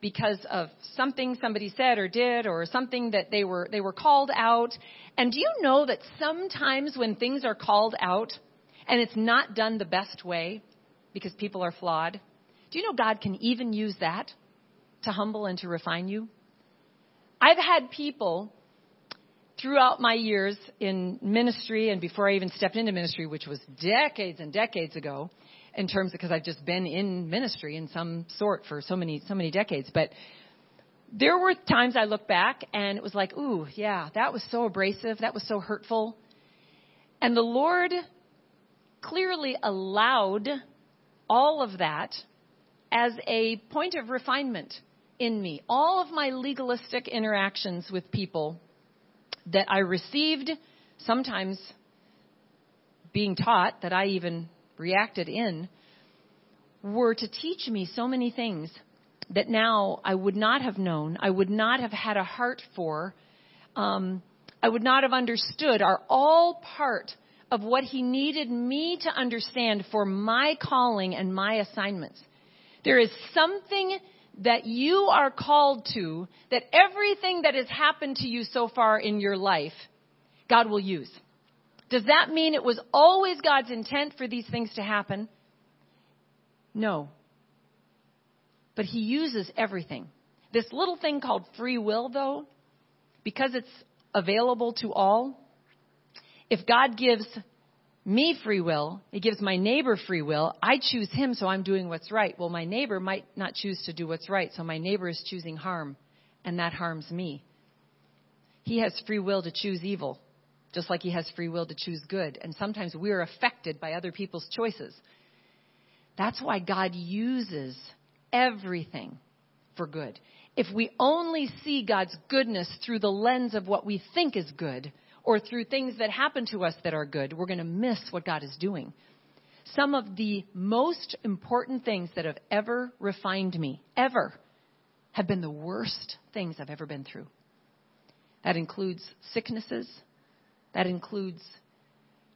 because of something somebody said or did or something that they were they were called out and do you know that sometimes when things are called out and it's not done the best way because people are flawed do you know God can even use that to humble and to refine you. I've had people throughout my years in ministry and before I even stepped into ministry, which was decades and decades ago, in terms of because I've just been in ministry in some sort for so many so many decades. But there were times I look back and it was like, ooh, yeah, that was so abrasive, that was so hurtful. And the Lord clearly allowed all of that as a point of refinement in me. All of my legalistic interactions with people that I received, sometimes being taught that I even reacted in, were to teach me so many things that now I would not have known, I would not have had a heart for, um, I would not have understood, are all part of what He needed me to understand for my calling and my assignments. There is something that you are called to, that everything that has happened to you so far in your life, God will use. Does that mean it was always God's intent for these things to happen? No. But He uses everything. This little thing called free will, though, because it's available to all, if God gives me free will. He gives my neighbor free will. I choose him, so I'm doing what's right. Well, my neighbor might not choose to do what's right, so my neighbor is choosing harm, and that harms me. He has free will to choose evil, just like he has free will to choose good. And sometimes we're affected by other people's choices. That's why God uses everything for good. If we only see God's goodness through the lens of what we think is good, or through things that happen to us that are good, we're going to miss what God is doing. Some of the most important things that have ever refined me, ever, have been the worst things I've ever been through. That includes sicknesses. That includes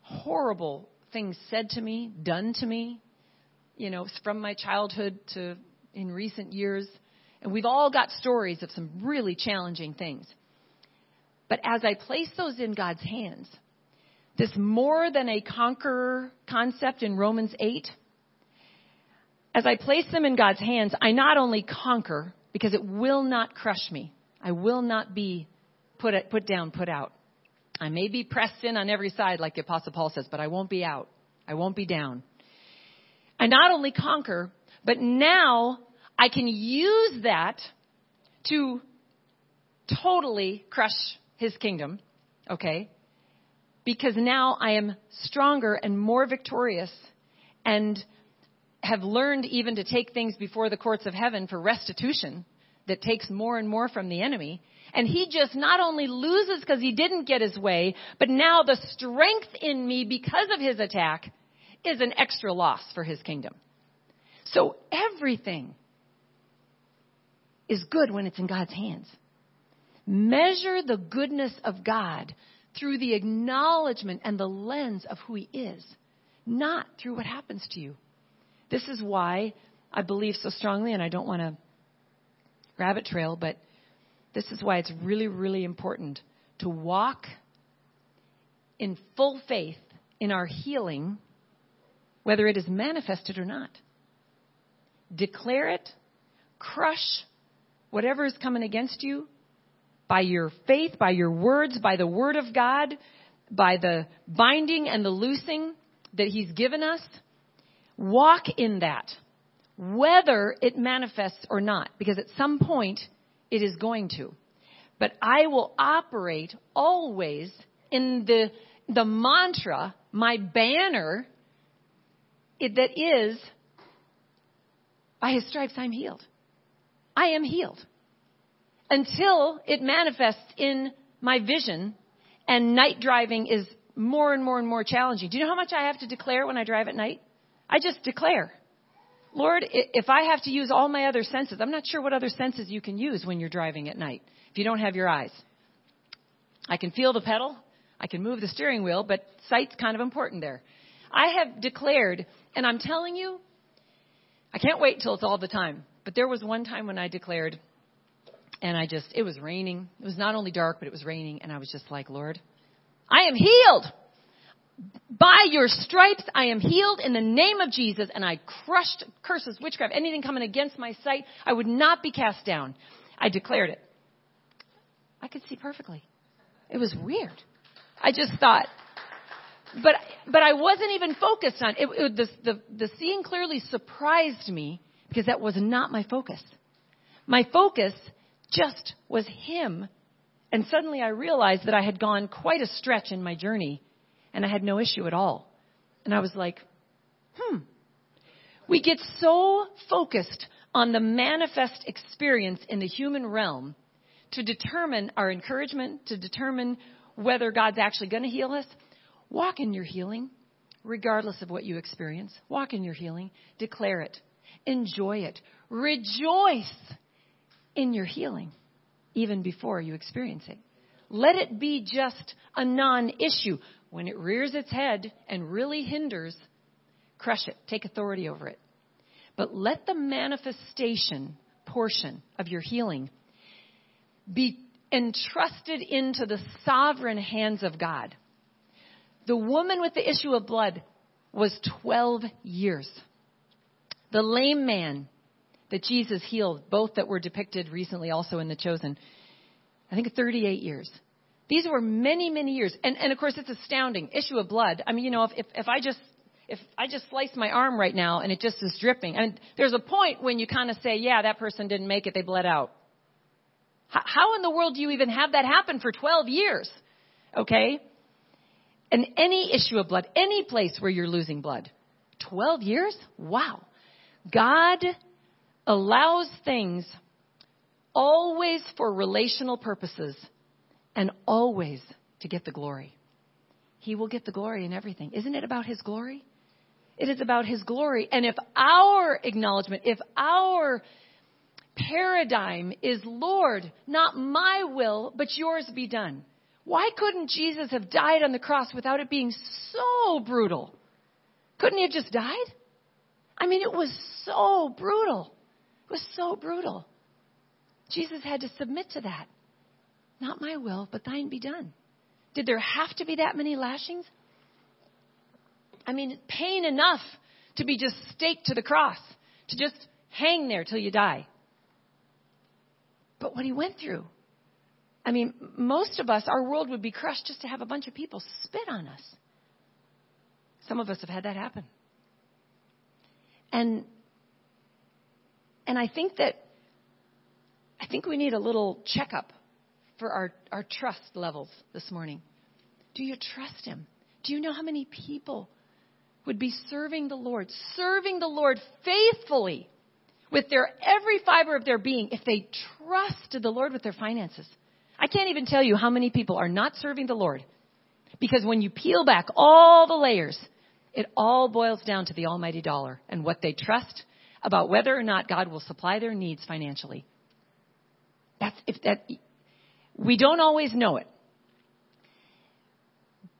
horrible things said to me, done to me, you know, from my childhood to in recent years. And we've all got stories of some really challenging things. But as I place those in God's hands, this more than a conqueror concept in Romans 8, as I place them in God's hands, I not only conquer, because it will not crush me. I will not be put, put down, put out. I may be pressed in on every side, like the Apostle Paul says, but I won't be out. I won't be down. I not only conquer, but now I can use that to totally crush his kingdom, okay? Because now I am stronger and more victorious and have learned even to take things before the courts of heaven for restitution that takes more and more from the enemy. And he just not only loses because he didn't get his way, but now the strength in me because of his attack is an extra loss for his kingdom. So everything is good when it's in God's hands. Measure the goodness of God through the acknowledgement and the lens of who He is, not through what happens to you. This is why I believe so strongly, and I don't want to rabbit trail, but this is why it's really, really important to walk in full faith in our healing, whether it is manifested or not. Declare it, crush whatever is coming against you by your faith, by your words, by the word of God, by the binding and the loosing that He's given us. Walk in that, whether it manifests or not, because at some point it is going to. But I will operate always in the, the mantra, my banner, that is, by His stripes I'm healed. I am healed. Until it manifests in my vision and night driving is more and more and more challenging. Do you know how much I have to declare when I drive at night? I just declare. Lord, if I have to use all my other senses, I'm not sure what other senses you can use when you're driving at night if you don't have your eyes. I can feel the pedal, I can move the steering wheel, but sight's kind of important there. I have declared, and I'm telling you, I can't wait till it's all the time. But there was one time when I declared, and I just, it was raining. It was not only dark, but it was raining, and I was just like, Lord, I am healed. By your stripes, I am healed in the name of Jesus, and I crushed curses, witchcraft, anything coming against my sight. I would not be cast down. I declared it. I could see perfectly. It was weird. I just thought, but but I wasn't even focused on it. it the, the the seeing clearly surprised me because that was not my focus. My focus just was Him. And suddenly I realized that I had gone quite a stretch in my journey and I had no issue at all. And I was like, hmm. We get so focused on the manifest experience in the human realm to determine our encouragement, to determine whether God's actually going to heal us. Walk in your healing, regardless of what you experience. Walk in your healing. Declare it. Enjoy it. Rejoice in your healing, even before you experience it. Let it be just a non issue. When it rears its head and really hinders, crush it. Take authority over it. But let the manifestation portion of your healing be entrusted into the sovereign hands of God. The woman with the issue of blood was 12 years. The lame man that Jesus healed, both that were depicted recently also in The Chosen, I think 38 years. These were many, many years. And, and of course, it's astounding. Issue of blood. I mean, you know, if, if, if I just if I just slice my arm right now and it just is dripping, and there's a point when you kind of say, yeah, that person didn't make it, they bled out. How in the world do you even have that happen for 12 years? Okay? And any issue of blood, any place where you're losing blood. 12 years? Wow. God allows things always for relational purposes and always to get the glory. He will get the glory in everything. Isn't it about His glory? It is about His glory. And if our acknowledgement, if our paradigm is, Lord, not my will, but yours be done. Why couldn't Jesus have died on the cross without it being so brutal? Couldn't he have just died? I mean, it was so brutal. It was so brutal. Jesus had to submit to that. Not my will, but thine be done. Did there have to be that many lashings? I mean, pain enough to be just staked to the cross, to just hang there till you die. But what he went through, I mean, most of us, our world would be crushed just to have a bunch of people spit on us. Some of us have had that happen. And and I think that I think we need a little checkup for our, our trust levels this morning. Do you trust him? Do you know how many people would be serving the Lord, serving the Lord faithfully with their every fiber of their being if they trusted the Lord with their finances? I can't even tell you how many people are not serving the Lord because when you peel back all the layers, it all boils down to the almighty dollar and what they trust about whether or not God will supply their needs financially. That's if that we don't always know it.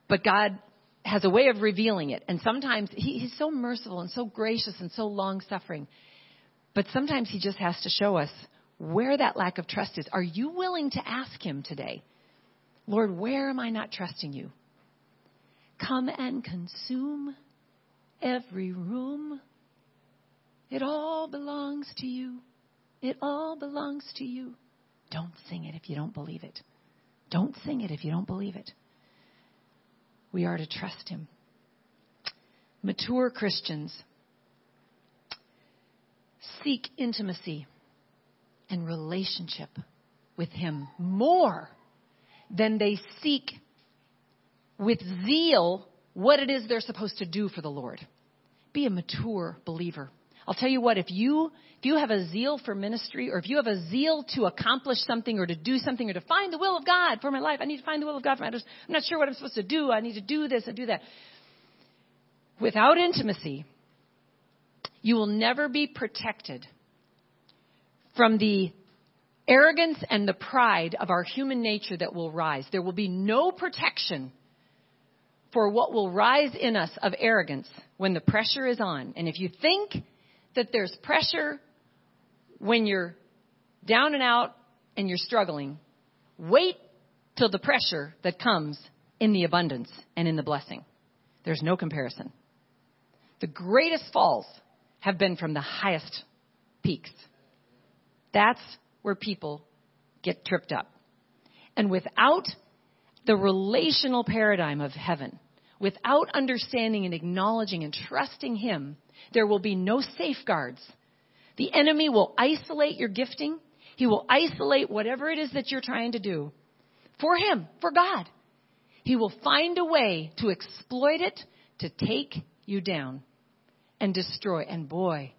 But God has a way of revealing it. And sometimes he, He's so merciful and so gracious and so long suffering. But sometimes He just has to show us where that lack of trust is. Are you willing to ask Him today, Lord, where am I not trusting you? Come and consume every room. It all belongs to you. It all belongs to you. Don't sing it if you don't believe it. Don't sing it if you don't believe it. We are to trust Him. Mature Christians seek intimacy and relationship with Him more than they seek with zeal what it is they're supposed to do for the Lord. Be a mature believer. I'll tell you what, if you, if you have a zeal for ministry or if you have a zeal to accomplish something or to do something or to find the will of God for my life, I need to find the will of God for my life. I'm not sure what I'm supposed to do. I need to do this and do that. Without intimacy, you will never be protected from the arrogance and the pride of our human nature that will rise. There will be no protection for what will rise in us of arrogance when the pressure is on. And if you think that there's pressure when you're down and out and you're struggling, wait till the pressure that comes in the abundance and in the blessing. There's no comparison. The greatest falls have been from the highest peaks. That's where people get tripped up. And without the relational paradigm of heaven, without understanding and acknowledging and trusting Him, there will be no safeguards. The enemy will isolate your gifting. He will isolate whatever it is that you're trying to do for Him, for God. He will find a way to exploit it to take you down and destroy. And boy,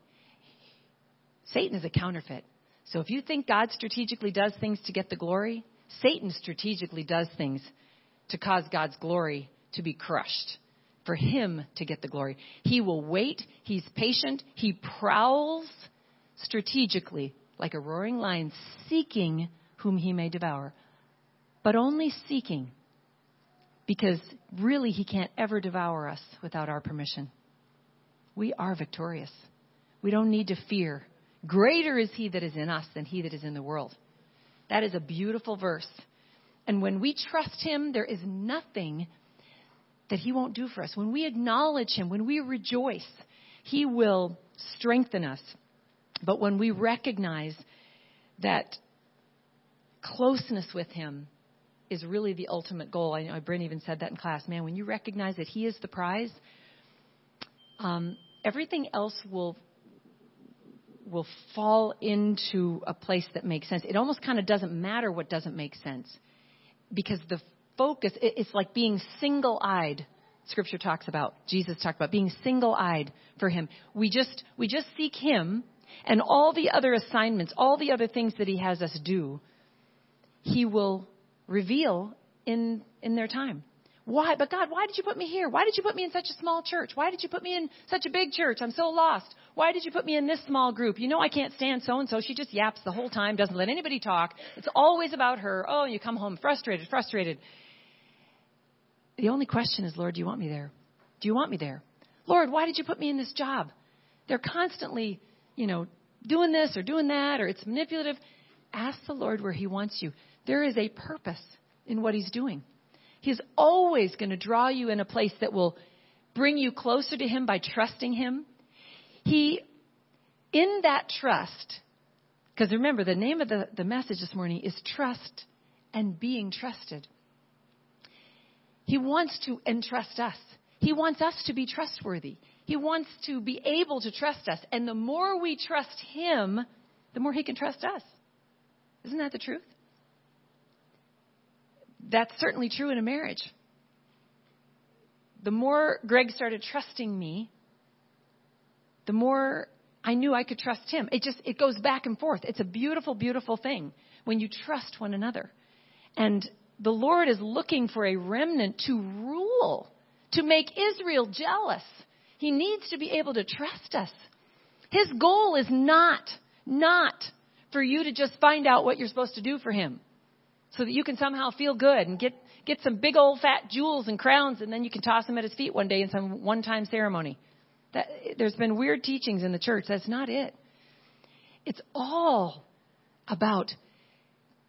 Satan is a counterfeit. So if you think God strategically does things to get the glory, Satan strategically does things to cause God's glory to be crushed, for him to get the glory. He will wait. He's patient. He prowls strategically like a roaring lion, seeking whom he may devour, but only seeking because really he can't ever devour us without our permission. We are victorious. We don't need to fear. Greater is he that is in us than he that is in the world. That is a beautiful verse. And when we trust him, there is nothing that He won't do for us. When we acknowledge Him, when we rejoice, He will strengthen us. But when we recognize that closeness with Him is really the ultimate goal, I know Bryn even said that in class. Man, when you recognize that He is the prize, um, everything else will will fall into a place that makes sense. It almost kind of doesn't matter what doesn't make sense because the focus, it's like being single eyed. Scripture talks about, Jesus talked about being single eyed for Him. We just, we just seek Him and all the other assignments, all the other things that He has us do, He will reveal in, in their time. Why? But God, why did you put me here? Why did you put me in such a small church? Why did you put me in such a big church? I'm so lost. Why did you put me in this small group? You know I can't stand so and so. She just yaps the whole time, doesn't let anybody talk. It's always about her. Oh, you come home frustrated, frustrated. The only question is, Lord, do you want me there? Do you want me there? Lord, why did you put me in this job? They're constantly, you know, doing this or doing that or it's manipulative. Ask the Lord where He wants you. There is a purpose in what He's doing. He's always going to draw you in a place that will bring you closer to Him by trusting Him. He, in that trust, because remember, the name of the, the message this morning is trust and being trusted. He wants to entrust us. He wants us to be trustworthy. He wants to be able to trust us. And the more we trust Him, the more He can trust us. Isn't that the truth? That's certainly true in a marriage. The more Greg started trusting me, the more I knew I could trust him. It just it goes back and forth. It's a beautiful beautiful thing when you trust one another. And the Lord is looking for a remnant to rule, to make Israel jealous. He needs to be able to trust us. His goal is not not for you to just find out what you're supposed to do for him so that you can somehow feel good and get, get some big old fat jewels and crowns and then you can toss them at his feet one day in some one time ceremony. That, there's been weird teachings in the church. That's not it. It's all about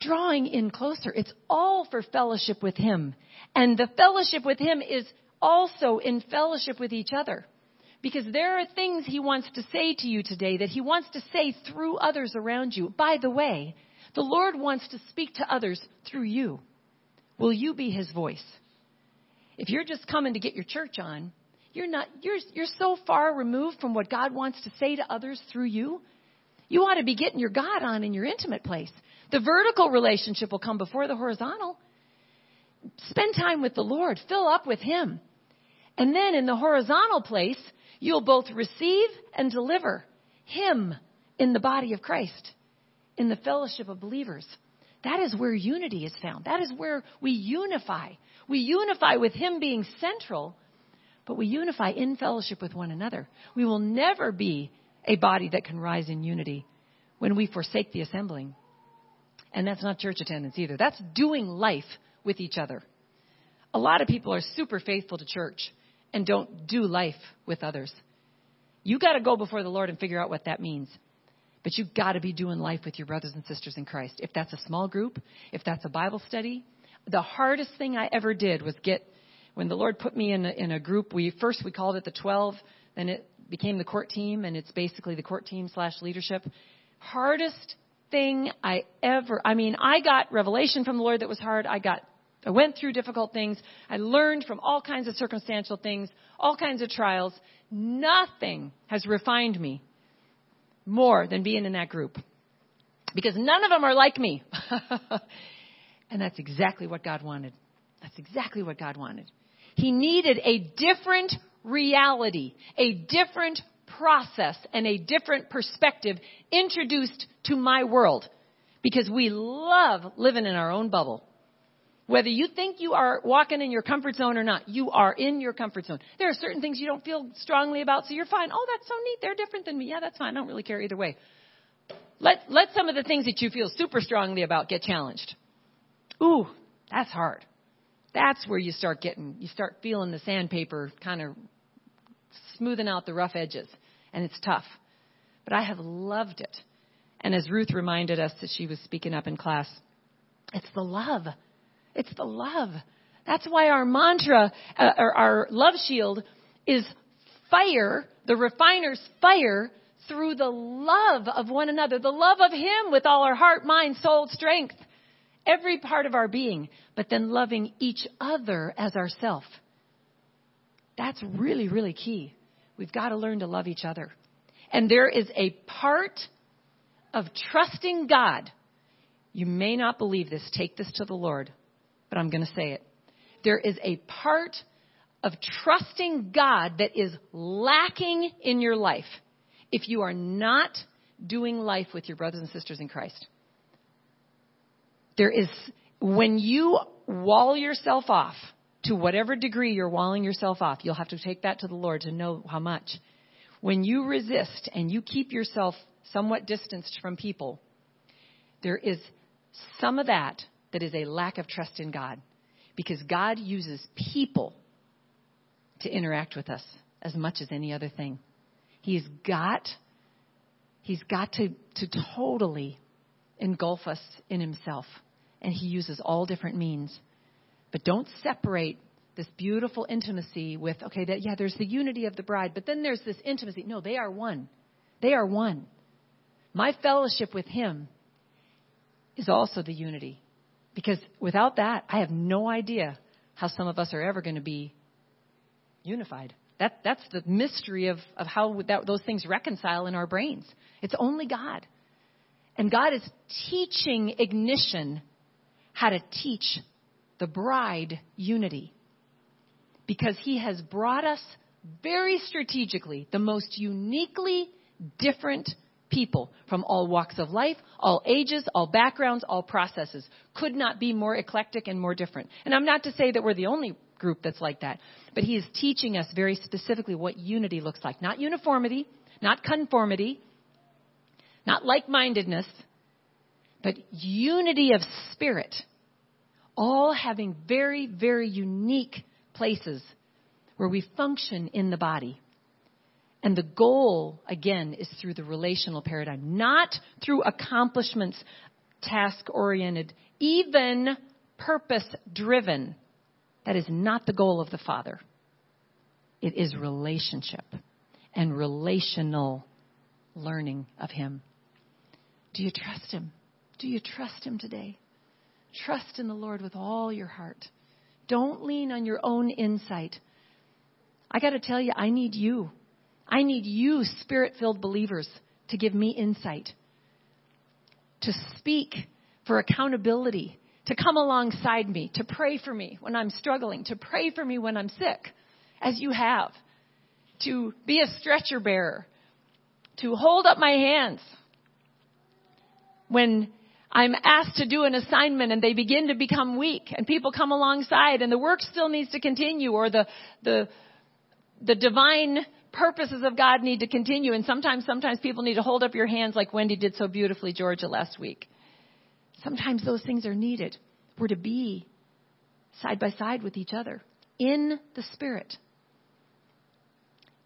drawing in closer. It's all for fellowship with him. And the fellowship with him is also in fellowship with each other. Because there are things he wants to say to you today that he wants to say through others around you. By the way, the Lord wants to speak to others through you. Will you be his voice? If you're just coming to get your church on, you're not you're you're so far removed from what God wants to say to others through you. You ought to be getting your God on in your intimate place. The vertical relationship will come before the horizontal. Spend time with the Lord, fill up with him. And then in the horizontal place, you'll both receive and deliver him in the body of Christ in the fellowship of believers. That is where unity is found. That is where we unify. We unify with Him being central, but we unify in fellowship with one another. We will never be a body that can rise in unity when we forsake the assembling. And that's not church attendance either. That's doing life with each other. A lot of people are super faithful to church and don't do life with others. You got to go before the Lord and figure out what that means. But you've got to be doing life with your brothers and sisters in Christ. If that's a small group, if that's a Bible study, the hardest thing I ever did was get when the Lord put me in a, in a group. We first we called it the 12, then it became the court team, and it's basically the court team slash leadership. Hardest thing I ever. I mean, I got revelation from the Lord that was hard. I got I went through difficult things. I learned from all kinds of circumstantial things, all kinds of trials. Nothing has refined me more than being in that group. Because none of them are like me. [laughs] and that's exactly what God wanted. That's exactly what God wanted. He needed a different reality, a different process, and a different perspective introduced to my world. Because we love living in our own bubble. Whether you think you are walking in your comfort zone or not, you are in your comfort zone. There are certain things you don't feel strongly about, so you're fine. Oh, that's so neat. They're different than me. Yeah, that's fine. I don't really care either way. Let, let some of the things that you feel super strongly about get challenged. Ooh, that's hard. That's where you start getting, you start feeling the sandpaper kind of smoothing out the rough edges. And it's tough. But I have loved it. And as Ruth reminded us as she was speaking up in class, it's the love it's the love. That's why our mantra, uh, or our love shield is fire, the refiner's fire through the love of one another, the love of Him with all our heart, mind, soul, strength, every part of our being, but then loving each other as ourself. That's really, really key. We've got to learn to love each other. And there is a part of trusting God. You may not believe this. Take this to the Lord but I'm going to say it. There is a part of trusting God that is lacking in your life if you are not doing life with your brothers and sisters in Christ. There is, when you wall yourself off to whatever degree you're walling yourself off, you'll have to take that to the Lord to know how much. When you resist and you keep yourself somewhat distanced from people, there is some of that that is a lack of trust in God. Because God uses people to interact with us as much as any other thing. He's got, he's got to, to totally engulf us in himself. And he uses all different means. But don't separate this beautiful intimacy with, okay, that, yeah, there's the unity of the bride, but then there's this intimacy. No, they are one. They are one. My fellowship with him is also the unity. Because without that, I have no idea how some of us are ever going to be unified. That, that's the mystery of, of how that, those things reconcile in our brains. It's only God. And God is teaching ignition how to teach the bride unity. Because he has brought us very strategically the most uniquely different people from all walks of life, all ages, all backgrounds, all processes. Could not be more eclectic and more different. And I'm not to say that we're the only group that's like that, but he is teaching us very specifically what unity looks like. Not uniformity, not conformity, not like mindedness, but unity of spirit. All having very, very unique places where we function in the body. And the goal, again, is through the relational paradigm, not through accomplishments, task oriented, even purpose driven. That is not the goal of the Father. It is relationship and relational learning of Him. Do you trust Him? Do you trust Him today? Trust in the Lord with all your heart. Don't lean on your own insight. I got to tell you, I need you. I need you, spirit filled believers, to give me insight, to speak for accountability, to come alongside me, to pray for me when I'm struggling, to pray for me when I'm sick, as you have, to be a stretcher bearer, to hold up my hands when I'm asked to do an assignment and they begin to become weak and people come alongside and the work still needs to continue or the, the, the divine purposes of God need to continue. And sometimes, sometimes people need to hold up your hands like Wendy did so beautifully, Georgia, last week. Sometimes those things are needed. We're to be side by side with each other in the Spirit.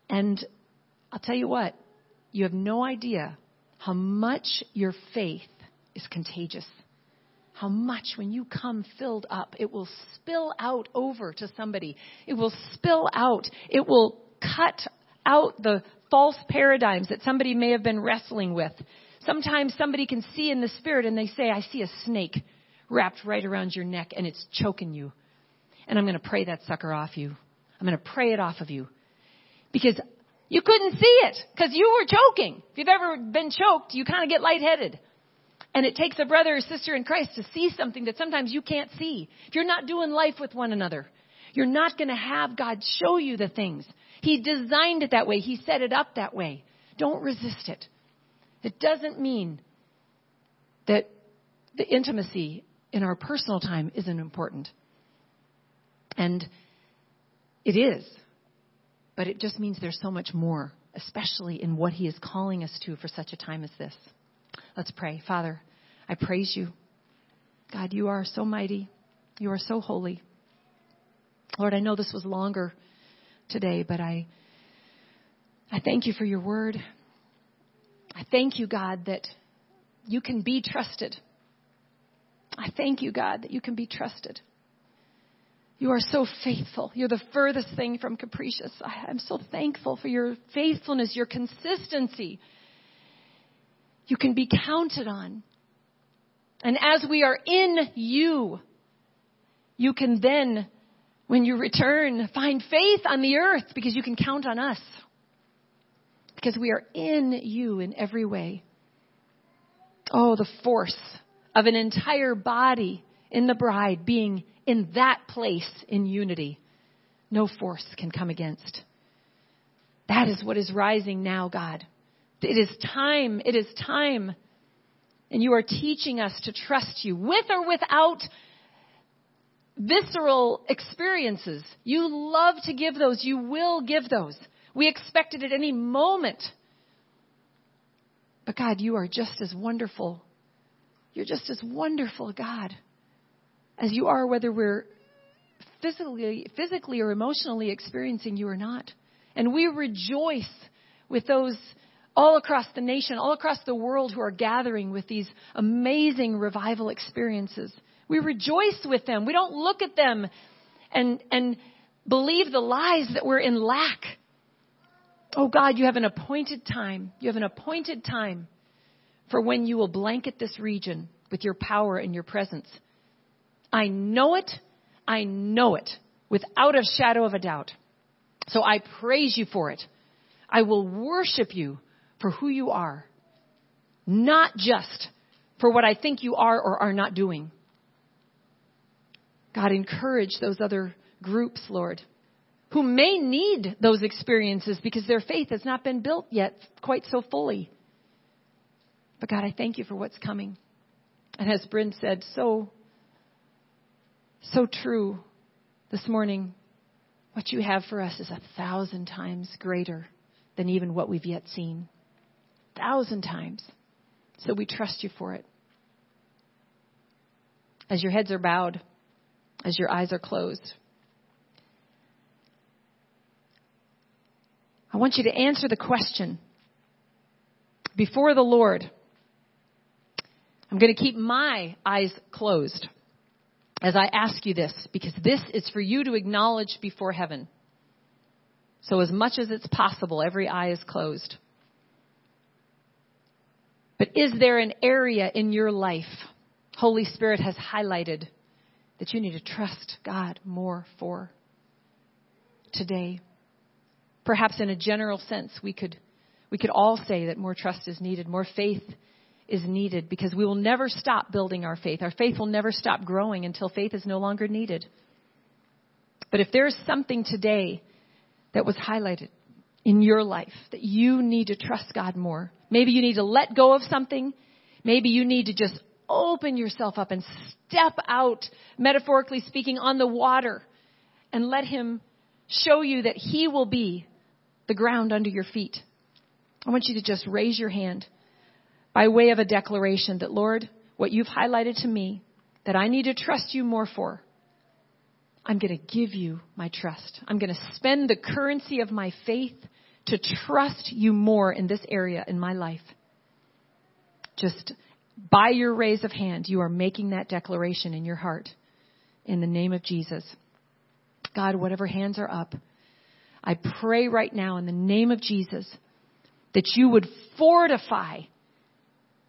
And I'll tell you what, you have no idea how much your faith is contagious. How much, when you come filled up, it will spill out over to somebody. It will spill out. It will cut out the false paradigms that somebody may have been wrestling with. Sometimes somebody can see in the spirit and they say, I see a snake wrapped right around your neck and it's choking you. And I'm going to pray that sucker off you. I'm going to pray it off of you. Because you couldn't see it because you were choking. If you've ever been choked, you kind of get lightheaded. And it takes a brother or sister in Christ to see something that sometimes you can't see. If you're not doing life with one another, you're not going to have God show you the things. He designed it that way. He set it up that way. Don't resist it. It doesn't mean that the intimacy in our personal time isn't important. And it is. But it just means there's so much more, especially in what He is calling us to for such a time as this. Let's pray. Father, I praise you. God, you are so mighty. You are so holy. Lord, I know this was longer today, but I, I thank you for your word. I thank you, God, that you can be trusted. I thank you, God, that you can be trusted. You are so faithful. You're the furthest thing from capricious. I'm so thankful for your faithfulness, your consistency. You can be counted on. And as we are in you, you can then when you return, find faith on the earth because you can count on us. Because we are in you in every way. Oh, the force of an entire body in the bride being in that place in unity. No force can come against. That is what is rising now, God. It is time. It is time. And you are teaching us to trust you with or without visceral experiences. You love to give those. You will give those. We expect it at any moment. But God, you are just as wonderful. You're just as wonderful, God, as you are whether we're physically, physically or emotionally experiencing you or not. And we rejoice with those all across the nation, all across the world who are gathering with these amazing revival experiences. We rejoice with them. We don't look at them and, and believe the lies that we're in lack. Oh God, you have an appointed time. You have an appointed time for when you will blanket this region with your power and your presence. I know it. I know it without a shadow of a doubt. So I praise you for it. I will worship you for who you are, not just for what I think you are or are not doing. God, encourage those other groups, Lord, who may need those experiences because their faith has not been built yet quite so fully. But God, I thank you for what's coming. And as Bryn said, so, so true this morning. What you have for us is a thousand times greater than even what we've yet seen. Thousand times. So we trust you for it. As your heads are bowed, as your eyes are closed. I want you to answer the question before the Lord. I'm going to keep my eyes closed as I ask you this because this is for you to acknowledge before heaven. So as much as it's possible, every eye is closed. But is there an area in your life Holy Spirit has highlighted that you need to trust God more for today. Perhaps in a general sense, we could, we could all say that more trust is needed, more faith is needed because we will never stop building our faith. Our faith will never stop growing until faith is no longer needed. But if there's something today that was highlighted in your life that you need to trust God more, maybe you need to let go of something, maybe you need to just open yourself up and step out, metaphorically speaking, on the water and let Him show you that He will be the ground under your feet. I want you to just raise your hand by way of a declaration that, Lord, what you've highlighted to me that I need to trust you more for, I'm going to give you my trust. I'm going to spend the currency of my faith to trust you more in this area in my life. Just by your raise of hand, you are making that declaration in your heart in the name of Jesus. God, whatever hands are up, I pray right now in the name of Jesus that you would fortify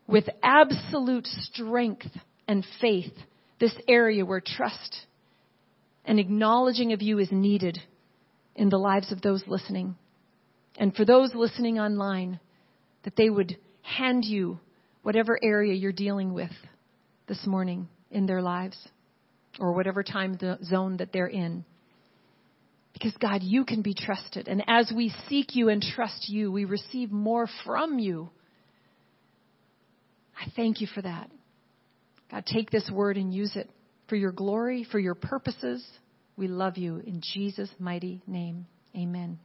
with absolute strength and faith this area where trust and acknowledging of you is needed in the lives of those listening. And for those listening online, that they would hand you whatever area you're dealing with this morning in their lives or whatever time zone that they're in. Because God, you can be trusted. And as we seek you and trust you, we receive more from you. I thank you for that. God, take this word and use it for your glory, for your purposes. We love you in Jesus' mighty name. Amen.